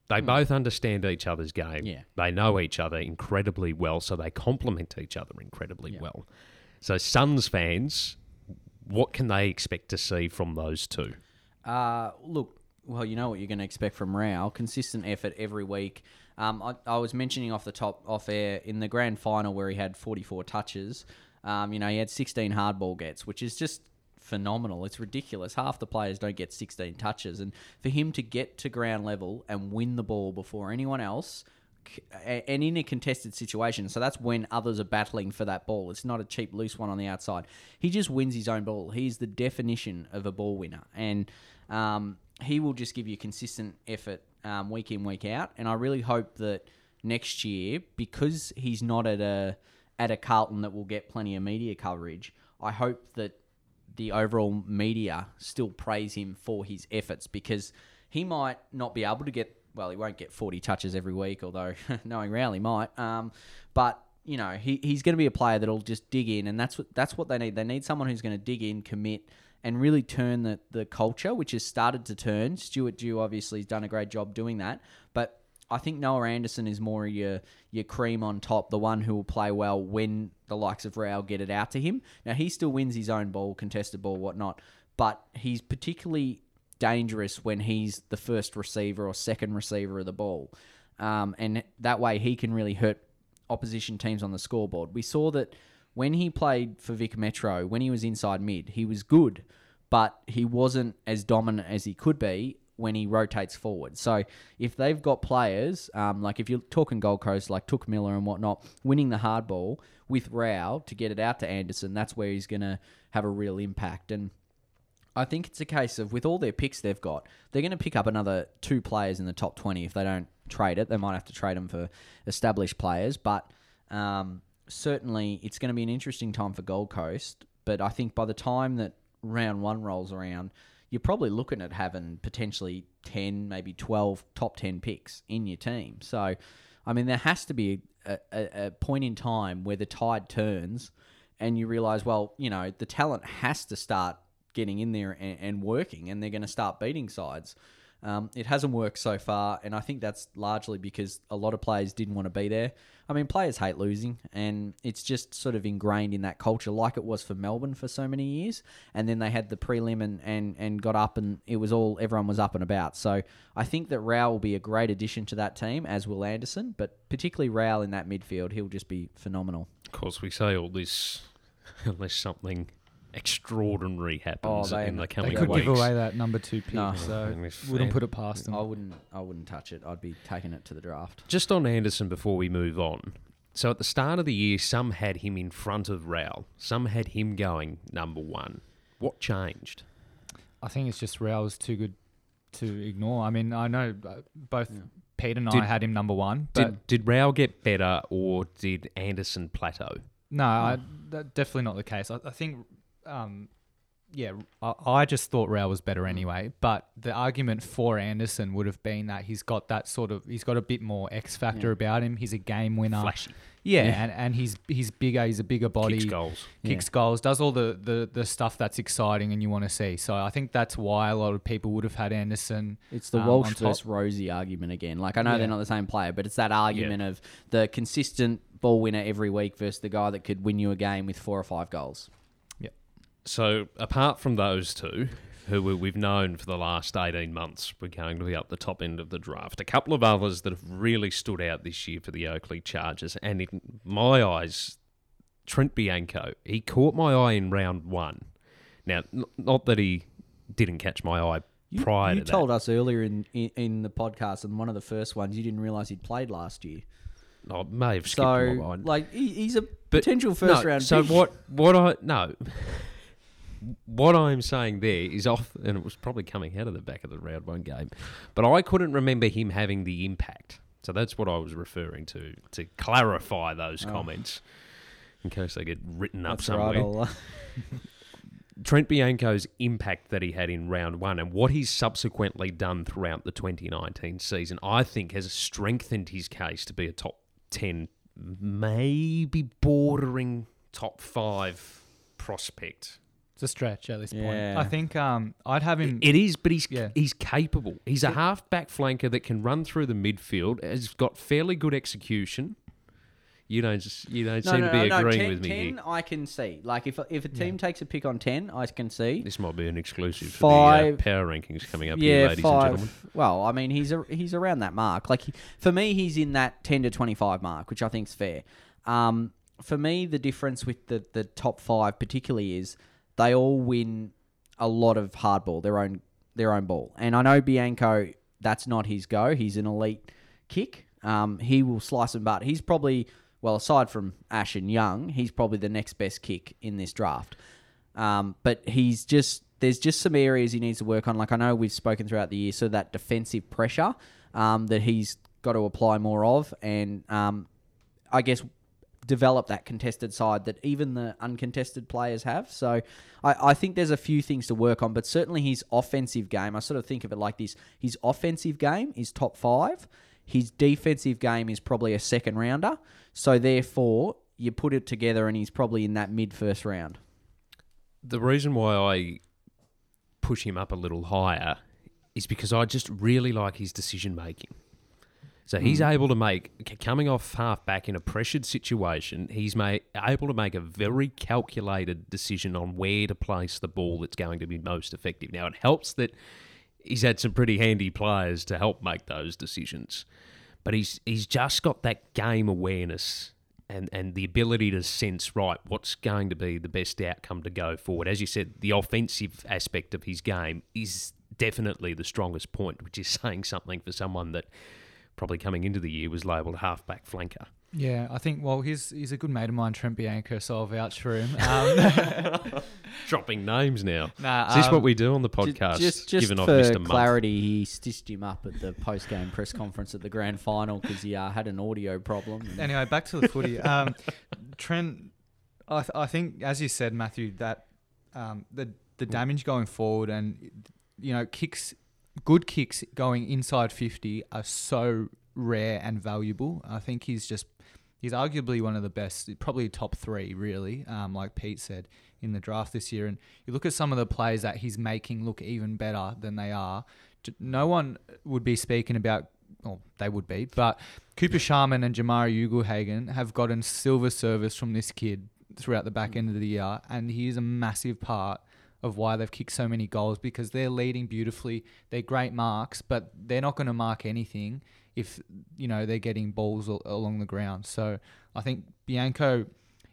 A: they both understand each other's game.
B: Yeah.
A: They know each other incredibly well, so they complement each other incredibly
B: Yeah.
A: well. So Suns fans, what can they expect to see from those two?
B: Uh, look, well, you know what you're going to expect from Rowell. Consistent effort every week. Um, I, I was mentioning off the top, off air, in the grand final where he had 44 touches, um, you know, he had 16 hardball gets, which is just phenomenal. It's ridiculous. Half the players don't get 16 touches. And for him to get to ground level and win the ball before anyone else, and in a contested situation. So that's when others are battling for that ball. It's not a cheap loose one on the outside. He just wins his own ball. He's the definition of a ball winner, and um, he will just give you consistent effort um, week in week out. And I really hope that next year, because he's not at a at a Carlton that will get plenty of media coverage, I hope that the overall media still praise him for his efforts because he might not be able to get well, he won't get 40 touches every week, although knowing Rowley might. Um, but you know, he, he's going to be a player that'll just dig in, and that's what that's what they need. They need someone who's going to dig in, commit, and really turn the, the culture, which has started to turn. Stuart Dew obviously has done a great job doing that, but I think Noah Anderson is more your your cream on top, the one who will play well when the likes of Rowell get it out to him. Now he still wins his own ball, contested ball, whatnot, but he's particularly dangerous when he's the first receiver or second receiver of the ball, um, and that way he can really hurt opposition teams on the scoreboard. We saw that when he played for Vic Metro, when he was inside mid, he was good, but he wasn't as dominant as he could be when he rotates forward. So if they've got players, um, like if you're talking Gold Coast, like Touk Miller and whatnot, winning the hard ball with Rowell to get it out to Anderson, that's where he's going to have a real impact. And I think it's a case of with all their picks they've got, they're going to pick up another two players in the top 20 if they don't trade it. They might have to trade them for established players, but um, certainly it's going to be an interesting time for Gold Coast. But I think by the time that round one rolls around, you're probably looking at having potentially 10, maybe 12 top 10 picks in your team. So, I mean, there has to be a, a, a point in time where the tide turns and you realize, well, you know, the talent has to start getting in there and, and working, and they're going to start beating sides. Um, it hasn't worked so far, and I think that's largely because a lot of players didn't want to be there. I mean, players hate losing, and it's just sort of ingrained in that culture, like it was for Melbourne for so many years. And then they had the prelim and, and, and got up, and it was all everyone was up and about. So I think that Rowell will be a great addition to that team, as will Anderson, but particularly Rowell in that midfield, he'll just be phenomenal.
A: Of course, we say all this unless something extraordinary happens
B: Oh, they-
A: in the
B: they
A: coming
C: They
B: Yeah,
C: could
A: weeks.
C: give away that number two pick,
B: No.
C: so wouldn't put it past them.
B: I wouldn't I wouldn't touch it. I'd be taking it to the draft.
A: Just on Anderson before we move on. So at the start of the year, some had him in front of Rowell. Some had him going number one. What changed?
C: I think it's just Rowell's too good to ignore. I mean, I know uh, both
B: Yeah.
C: Pete and
A: Did-
C: I had him number one, but
A: Did did Rowell get better or did Anderson plateau?
C: no, I, that, definitely not the case. I, I think, um, yeah, I, I just thought Rowell was better anyway. But the argument for Anderson would have been that he's got that sort of, he's got a bit more X factor
B: Yeah.
C: about him. He's a game winner.
A: Flashy.
C: Yeah,
B: Yeah.
C: and, and he's he's bigger. He's a bigger body.
A: Kicks goals.
C: kicks goals, does all the, the, the stuff that's exciting and you want to see. So I think that's why a lot of people would have had Anderson.
B: It's the
C: um,
B: Walsh
C: top.
B: versus Rosie argument again. Like I know
C: Yeah.
B: they're not the same player, but it's that argument of the consistent ball winner every week versus the guy that could win you a game with four or five goals.
A: So apart from those two, who we- we've known for the last 18 months we're going to be up the top end of the draft, a couple of others that have really stood out this year for the Oakleigh Chargers, and in my eyes, Trent Bianco. He caught my eye in round one. Now, not that he didn't catch my eye
B: You,
A: prior
B: you
A: to
B: told
A: that.
B: us earlier in, in in the podcast, and one of the first ones, you didn't realize he'd played last year.
A: I may have skipped
B: So,
A: my mind.
B: like, he, he's a
A: But
B: potential first
A: no,
B: round.
A: So
B: pick.
A: what? What I no. What I'm saying there is off, and it was probably coming out of the back of the round one game, but I couldn't remember him having the impact. So that's what I was referring to to clarify those
B: Oh.
A: comments, in case they get written up
B: That's
A: somewhere.
B: right.
A: Trent Bianco's impact that he had in round one and what he's subsequently done throughout the 2019 season, I think has strengthened his case to be a top 10, maybe bordering top five prospect.
C: It's a stretch at this point.
B: Yeah.
C: I think um, I'd have him.
A: It is, but he's
C: Yeah.
A: he's capable. He's a half back flanker that can run through the midfield. Has got fairly good execution. You don't just you don't
B: no,
A: seem
B: no,
A: to be
B: no, no,
A: agreeing
B: 10,
A: with me
B: 10
A: here.
B: I can see. Like, if if a team takes a pick on ten, I can see.
A: This might be an exclusive for the uh, power rankings coming up here,
B: Yeah,
A: ladies and gentlemen.
B: five. Well, I mean, he's a, he's around that mark. Like he, for me, he's in that ten to twenty five mark, which I think's fair. Um, for me, the difference with the the top five, particularly, is they all win a lot of hardball, their own their own ball. And I know Bianco, that's not his go. He's an elite kick. Um, he will slice and butt. He's probably well, aside from Ash and Young, he's probably the next best kick in this draft. Um, but he's just there's just some areas he needs to work on. Like I know we've spoken throughout the year, so that defensive pressure um, that he's got to apply more of, and um, I guess develop that contested side that even the uncontested players have. So I, I think there's a few things to work on, but certainly his offensive game, I sort of think of it like this: his offensive game is top five. His defensive game is probably a second rounder. So therefore, you put it together, and he's probably in that mid first round.
A: the reason why I push him up a little higher is because I just really like his decision making. So he's mm. able to make coming off half back in a pressured situation. He's ma- able to make a very calculated decision on where to place the ball that's going to be most effective. Now it helps that he's had some pretty handy players to help make those decisions, but he's he's just got that game awareness and and the ability to sense right what's going to be the best outcome to go forward. As you said, the offensive aspect of his game is definitely the strongest point, which is saying something for someone that probably coming into the year was labelled halfback flanker.
C: Yeah, I think. Well, he's he's a good mate of mine, Trent Bianco, so I'll vouch for him. Um,
A: Dropping names now.
C: nah,
A: Is this
C: um,
A: what we do on the podcast?
B: Just, just
A: given off
B: for
A: Mr. Month?
B: clarity, he stitched him up at the post game press conference at the grand final because he uh, had an audio problem. and-
C: Anyway, back to the footy. Um, Trent, I, th- I think, as you said, Matthew, that um, the the damage going forward and you know, kicks, good kicks going inside 50 are so rare and valuable. I think he's just, he's arguably one of the best, probably top three, really, um, like Pete said, in the draft this year. And you look at some of the plays that he's making look even better than they are. No one would be speaking about, well, they would be, but Cooper Sharman and Jamarra Ugle-Hagan have gotten silver service from this kid throughout the back end of the year, and he is a massive part of why they've kicked so many goals because they're leading beautifully. They're great marks, but they're not going to mark anything if you know they're getting balls al- along the ground. So I think Bianco,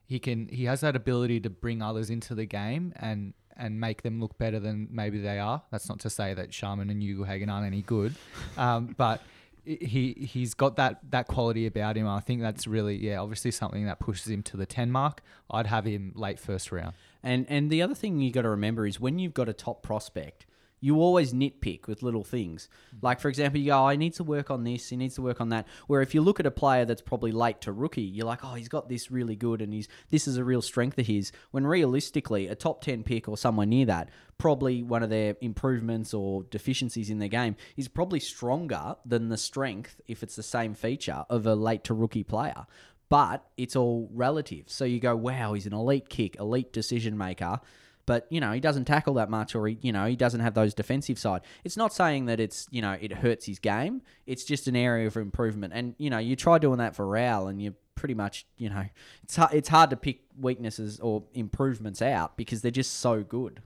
C: he can he has that ability to bring others into the game and and make them look better than maybe they are. That's not to say that Sharman and Ugle-Hagan aren't any good, um, but he he's got that that quality about him. I think that's really yeah, obviously something that pushes him to the ten mark. I'd have him late first round.
B: And and the other thing you got to remember is when you've got a top prospect, you always nitpick with little things. Like for example, you go, oh, "I need to work on this. He needs to work on that." Where if you look at a player that's probably late to rookie, you're like, "Oh, he's got this really good, and he's this is a real strength of his." When realistically, a top ten pick or somewhere near that, probably one of their improvements or deficiencies in their game is probably stronger than the strength if it's the same feature of a late to rookie player but it's all relative. So you go, wow, he's an elite kick, elite decision maker, but you know he doesn't tackle that much, or he, you know, he doesn't have those defensive side. It's not saying that it's you know it hurts his game. It's just an area of improvement, and you know you try doing that for Rowell, and you pretty much you know it's hard, it's hard to pick weaknesses or improvements out because they're just so good.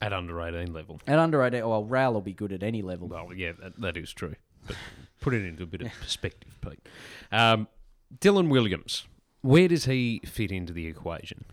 A: at under 18 level.
B: At under 18, well, Rowell will be good at any level.
A: Well, yeah, that, that is true. But put it into a bit of perspective, Pete. Um, Dylan Williams, where does he fit into the equation?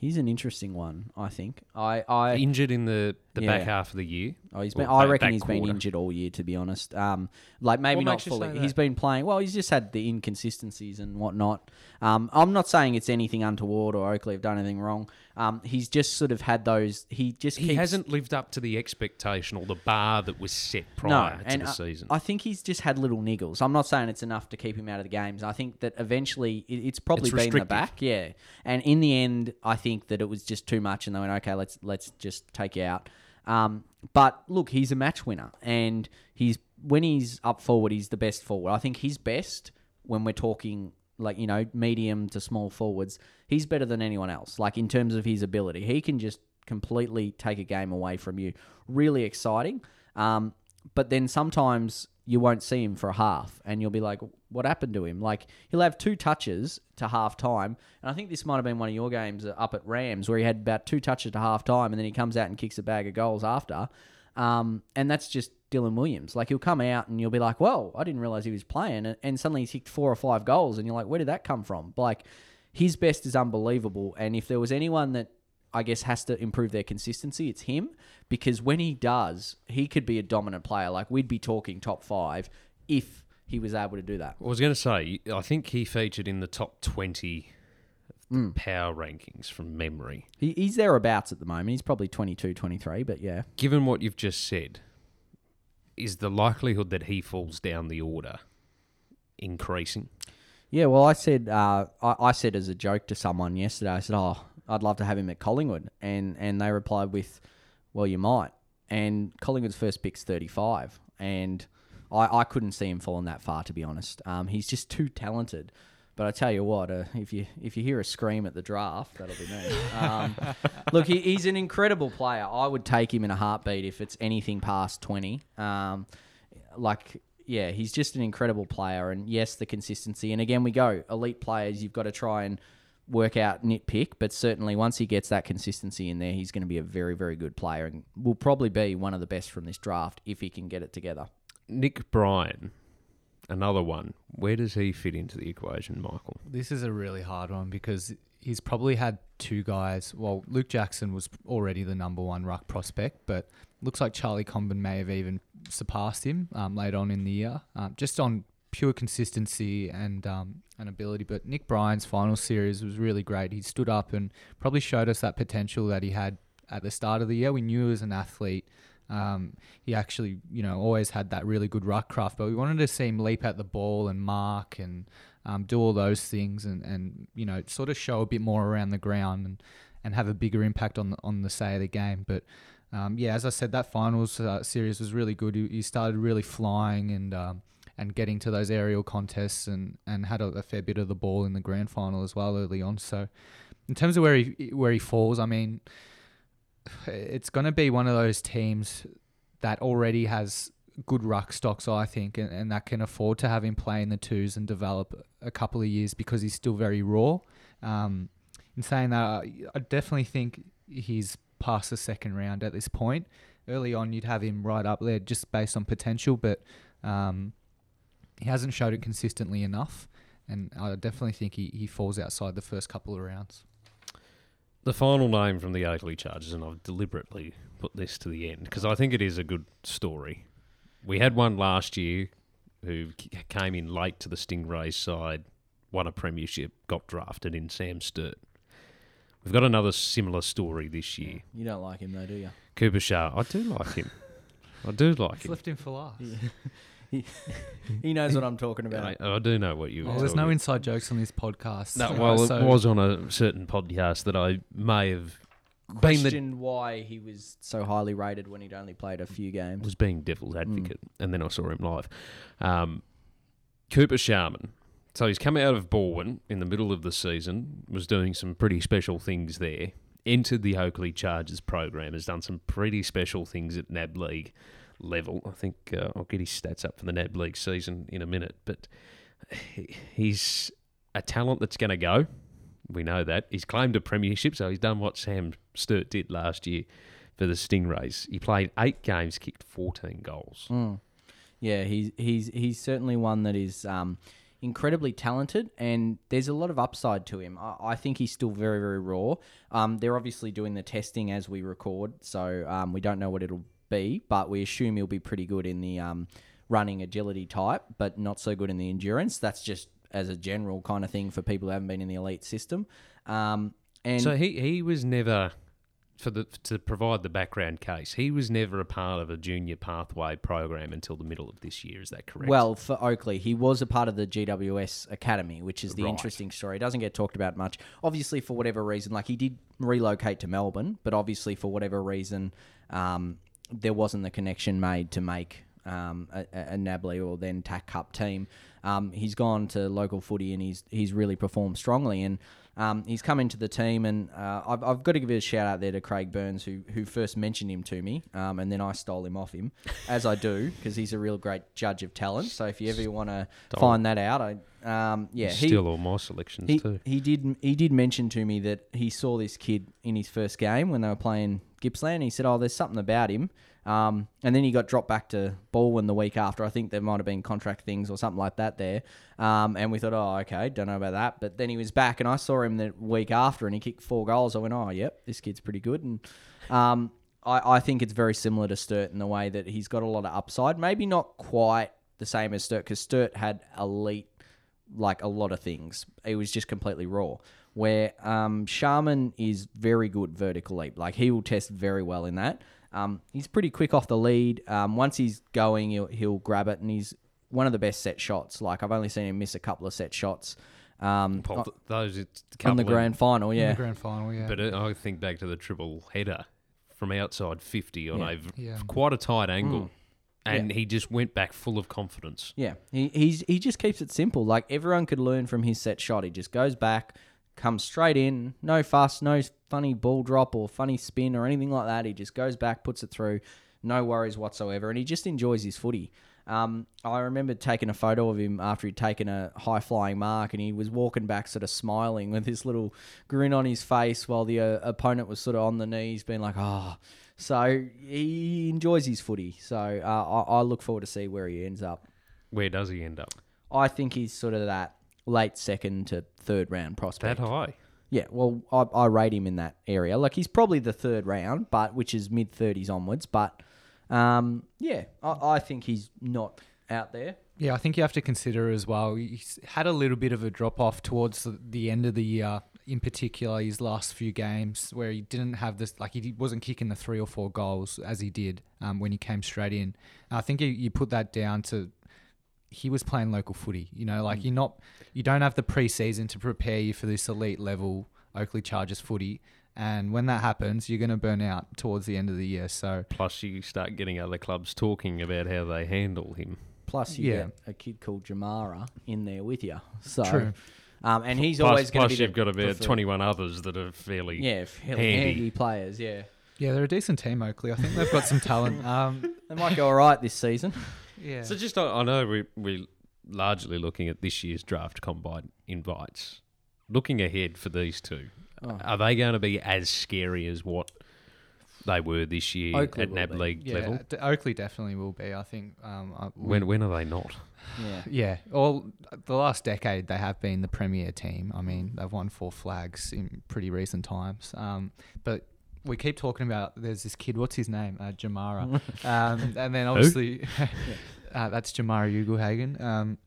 B: He's an interesting one, I think. I, I
A: Injured in the, the back half of the year.
B: Oh, he's been. I
A: back-
B: reckon
A: back
B: he's been injured all year, to be honest. Um, like maybe
A: What
B: not fully. He's been playing well. He's just had the inconsistencies and whatnot. Um, I'm not saying it's anything untoward or Oakleigh have done anything wrong. Um, he's just sort of had those. He just
A: He
B: keeps,
A: hasn't lived up to the expectation or the bar that was set
B: no,
A: prior to
B: and
A: the
B: I-
A: season.
B: I think he's just had little niggles. I'm not saying it's enough to keep him out of the games. I think that eventually it, it's probably
A: It's
B: been the back, yeah. And in the end, I think that it was just too much, and they went, okay, let's let's just take you out. Um, but look, he's a match winner, and he's when he's up forward, he's the best forward. I think he's best when we're talking like you know medium to small forwards. He's better than anyone else. Like in terms of his ability, he can just completely take a game away from you. Really exciting. Um, but then sometimes you won't see him for a half, and you'll be like, "What happened to him?" Like he'll have two touches to half time, and I think this might have been one of your games up at Rams where he had about two touches to half time, and then he comes out and kicks a bag of goals after. Um, and that's just Dylan Williams. Like he'll come out and you'll be like, "Whoa, I didn't realize he was playing," and, and suddenly he's kicked four or five goals, and you're like, "Where did that come from?" Like his best is unbelievable, and if there was anyone that I guess has to improve their consistency, it's him because when he does, he could be a dominant player. Like we'd be talking top five if he was able to do that.
A: I was going to say, I think he featured in the top 20
B: Hmm.
A: power rankings from memory.
B: He, he's thereabouts at the moment. He's probably 22, 23, but yeah.
A: Given what you've just said, is the likelihood that he falls down the order increasing?
B: Yeah, well, I said uh, I, I said as a joke to someone yesterday. I said, "Oh, I'd love to have him at Collingwood," and and they replied with, "Well, you might." And Collingwood's first pick's thirty five, and I, I couldn't see him falling that far to be honest. Um, he's just too talented. But I tell you what, uh, if you if you hear a scream at the draft, that'll be me. Um, look, he, he's an incredible player. I would take him in a heartbeat if it's anything past twenty. Um, like yeah, he's just an incredible player. And yes, the consistency. And again, we go elite players. You've got to try and work out nitpick, but certainly once he gets that consistency in there, he's going to be a very, very good player and will probably be one of the best from this draft if he can get it together.
A: Nick Bryan, another one. Where does he fit into the equation, Michael?
C: This is a really hard one because he's probably had two guys. Well, Luke Jackson was already the number one ruck prospect, but looks like Charlie Comben may have even surpassed him um, later on in the year, um, just on pure consistency and um, and ability. But Nick Bryan's final series was really great. He stood up and probably showed us that potential that he had at the start of the year. We knew he was an athlete. Um, he actually, you know, always had that really good ruck craft, but we wanted to see him leap at the ball and mark and um, do all those things and, and you know sort of show a bit more around the ground and, and have a bigger impact on the, on the say of the game. But um, yeah, as I said, that finals uh, series was really good. He, he started really flying and um, and getting to those aerial contests and, and had a, a, fair bit of the ball in the grand final as well early on. So, in terms of where he where he falls, I mean, it's going to be one of those teams that already has good ruck stocks, I think, and, and that can afford to have him play in the twos and develop a couple of years because he's still very raw. Um, in saying that, I definitely think he's past the second round at this point. Early on, you'd have him right up there just based on potential, but um, he hasn't showed it consistently enough. And I definitely think he, he falls outside the first couple of rounds.
A: The final name from the Oakleigh Chargers, and I've deliberately put this to the end because I think it is a good story. We had one last year who came in late to the Stingrays side, won a premiership, got drafted in Sam Sturt. We've got another similar story this year.
B: You don't like him though, do you?
A: Cooper Shah. I do like him. I do like
C: He's
A: him.
C: left him for last.
B: he, he knows what I'm talking about.
A: I, I do know what you.
C: Oh, there's no inside jokes on this podcast.
A: No, well,
C: so-
A: it was on a certain podcast that I may have been the
B: Questioned why he was so highly rated when he'd only played a few games.
A: was being devil's advocate, and then I saw him live. Um, Cooper Sharman. So he's come out of Balwyn in the middle of the season, was doing some pretty special things there. Entered the Oakleigh Chargers program, has done some pretty special things at NAB League level. I think uh, I'll get his stats up for the NAB League season in a minute, but he's a talent that's going to go. We know that. He's claimed a premiership, so he's done what Sam Sturt did last year for the Stingrays. He played eight games, kicked 14 goals.
B: Mm. Yeah, he's he's he's certainly one that is um, incredibly talented, and there's a lot of upside to him. I, I think he's still very very raw. Um, they're obviously doing the testing as we record, so um, we don't know what it'll be, but we assume he'll be pretty good in the um, running agility type, but not so good in the endurance. That's just as a general kind of thing for people who haven't been in the elite system. Um, and
A: So he, he was never for the to provide the background case. He was never a part of a junior pathway program until the middle of this year. Is that correct?
B: Well, for Oakleigh, he was a part of the GWS Academy, which is the
A: Right.
B: interesting story. It doesn't get talked about much. Obviously, for whatever reason, like he did relocate to Melbourne, but obviously, for whatever reason, um, there wasn't the connection made to make um, a, a NAB League or then TAC Cup team. Um, he's gone to local footy and he's he's really performed strongly and. Um, he's come into the team, and uh, I've, I've got to give a shout out there to Craig Burns, who who first mentioned him to me, um, and then I stole him off him, as I do, because he's a real great judge of talent. So if you ever want to find that out, I um, yeah, he,
A: still all my selections
B: he,
A: too.
B: he did he did mention to me that he saw this kid in his first game when they were playing Gippsland. He said, "Oh, there's something about him." Um, and then he got dropped back to Balwyn the week after. I think there might have been contract things or something like that there. Um, and we thought, oh, okay, don't know about that. But then he was back, and I saw him the week after, and he kicked four goals. I went, oh, yep, this kid's pretty good. And um, I, I think it's very similar to Sturt in the way that he's got a lot of upside. Maybe not quite the same as Sturt, because Sturt had elite like a lot of things. It was just completely raw. Where um, Sharman is very good vertical leap. Like he will test very well in that. Um, he's pretty quick off the lead. Um, once he's going, he'll, he'll grab it, and he's one of the best set shots. Like I've only seen him miss a couple of set shots um,
A: Well, th- those it's
B: on the
A: couple of-
B: grand final.
C: in
B: Yeah,
C: the grand final, yeah.
A: But uh, I think back to the triple header from outside fifty on
B: Yeah.
A: a v-
C: Yeah.
A: quite a tight angle, And he just went back full of confidence.
B: Yeah, he he's he just keeps it simple. Like everyone could learn from his set shot. He just goes back, comes straight in, no fuss, no funny ball drop or funny spin or anything like that. He just goes back, puts it through, no worries whatsoever, and he just enjoys his footy. Um, I remember taking a photo of him after he'd taken a high flying mark, and he was walking back, sort of smiling with this little grin on his face, while the uh, opponent was sort of on the knees, being like, "Oh." So he enjoys his footy. So uh, I, I look forward to see where he ends up.
A: Where does he end up?
B: I think he's sort of that late second to third round prospect.
A: That high?
B: Yeah, well, I, I rate him in that area. Like he's probably the third round, but which is mid thirties onwards. But um, yeah, I, I think he's not out there.
C: Yeah, I think you have to consider as well. He's had a little bit of a drop off towards the- the end of the year, in particular his last few games, where he didn't have this, like he wasn't kicking the three or four goals as he did um, when he came straight in. And I think you, you put that down to he was playing local footy. You know, like you're not, you don't have the preseason to prepare you for this elite level Oakleigh Chargers footy. And when that happens, you're going to burn out towards the end of the year. So
A: Plus, you start getting other clubs talking about how they handle him.
B: Plus, you
C: Yeah.
B: get a kid called Jamarra in there with you. So,
C: True.
B: Um, and he's
A: Plus,
B: always going to be.
A: plus
B: be.
A: you've got about
B: preferred-
A: 21 others that are fairly.
B: Yeah, fairly
A: handy.
B: handy. players. Yeah,
C: yeah, they're a decent team, Oakleigh. I think they've got some talent. Um,
B: they might go all right this season.
C: yeah.
A: So just, I I know we, we're largely looking at this year's draft combine invites. Looking ahead for these two,
B: Oh.
A: are they going to be as scary as what they were this year
B: Oakleigh
A: at NAB
B: be.
A: League
C: yeah,
A: level?
C: D- Oakleigh definitely will be. I think. Um, I-
A: When when are they not?
B: Yeah,
C: Yeah, all the last decade they have been the premier team. I mean, they've won four flags in pretty recent times. Um, but we keep talking about there's this kid. What's his name? Uh, Jamarra. um, and then obviously uh, that's Jamarra Ugle-Hagan. Um,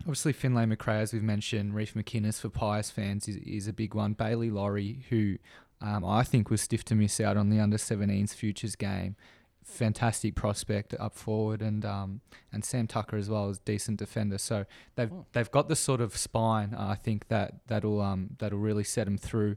C: obviously Finlay Macrae, as we've mentioned, Reef McInnes for Pious fans is, is a big one. Bailey Laurie, who um, I think was stiff to miss out on the under 17s futures game. Fantastic prospect up forward, and um, and Sam Tucker as well is decent defender. So they've
B: Oh.
C: they've got the sort of spine. uh, I think that that'll um that'll really set them through.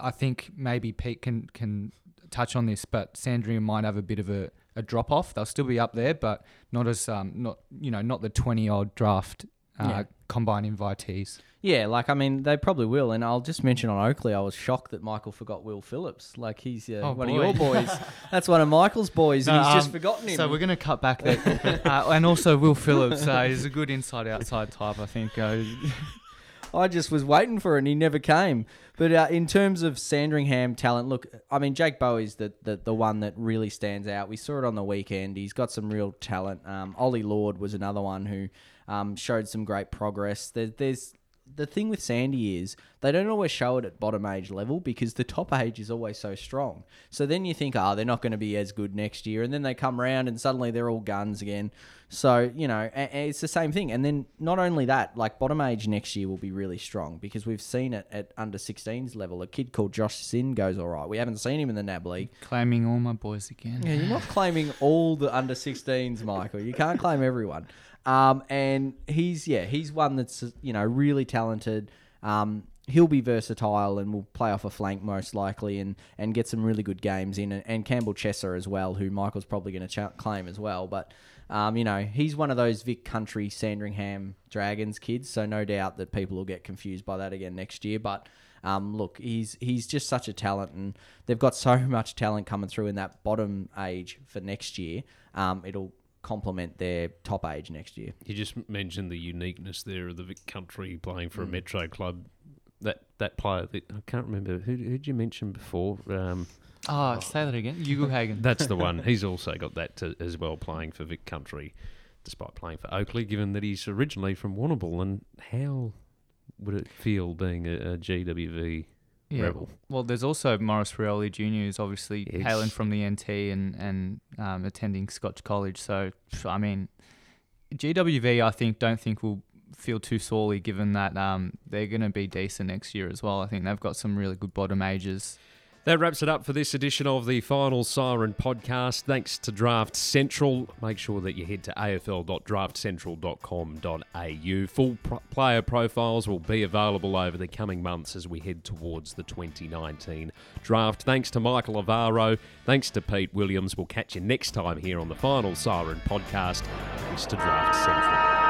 C: I think maybe Pete can can touch on this, but Sandringham might have a bit of a, a drop off. They'll still be up there, but not as um not you know not the twenty odd draft uh,
B: Yeah.
C: Combine invitees.
B: yeah. Like I mean, they probably will. And I'll just mention on Oakleigh, I was shocked that Michael forgot Will Phillips. Like he's uh,
C: Oh,
B: one
C: boy.
B: of your boys. That's one of Michael's boys, and
C: No,
B: he's just
C: um,
B: forgotten him.
C: So we're going to cut back there. uh, and also Will Phillips uh, is a good inside outside type. I think. Uh,
B: I just was waiting for it and he never came. But uh, in terms of Sandringham talent, look, I mean, Jake Bowey's the, the, the one that really stands out. We saw it on the weekend. He's got some real talent. Um, Ollie Lord was another one who um, showed some great progress. There, there's the thing with Sandy is they don't always show it at bottom age level because the top age is always so strong. So then you think, oh, they're not going to be as good next year, and then they come around and suddenly they're all guns again. So you know, it's the same thing. And then not only that, like bottom age next year will be really strong because we've seen it at under 16s level. A kid called Josh Sinn goes all right. We haven't seen him in the NAB league.
C: claiming all my boys again.
B: Yeah, you're not claiming all the under 16s, Michael. You can't claim everyone. Um, and he's yeah, he's one that's you know really talented. Um, he'll be versatile and will play off a flank most likely and, and get some really good games in. And, and Campbell Chesser as well, who Michael's probably going to ch- claim as well. But um, you know, he's one of those Vic Country Sandringham Dragons kids, so no doubt that people will get confused by that again next year. But um, look, he's he's just such a talent, and they've got so much talent coming through in that bottom age for next year. Um, it'll complement their top age next year.
A: You just mentioned the uniqueness there of the Vic Country playing for a
B: Mm.
A: metro club. That that player, that, I can't remember who who did you mention before. Um,
C: Oh, say that again. Hugo Hagen.
A: that's the one. He's also got that to, as well, playing for Vic Country, despite playing for Oakleigh. Given that he's originally from Warrnambool, and how would it feel being a, a GWV
C: Yeah.
A: rebel?
C: Well, there's also Maurice Rioli Jr. who's obviously
A: Yes.
C: hailing from the NT and and um, attending Scotch College. So I mean, GWV I think don't think will feel too sorely given that um, they're going to be decent next year as well. I think they've got some really good bottom ages.
A: That wraps it up for this edition of the Final Siren podcast. Thanks to Draft Central. Make sure that you head to afl.draftcentral.com.au. Full pro- player profiles will be available over the coming months as we head towards the 2019 draft. Thanks to Michael Alvaro. Thanks to Pete Williams. We'll catch you next time here on the Final Siren podcast. Thanks to Draft Central.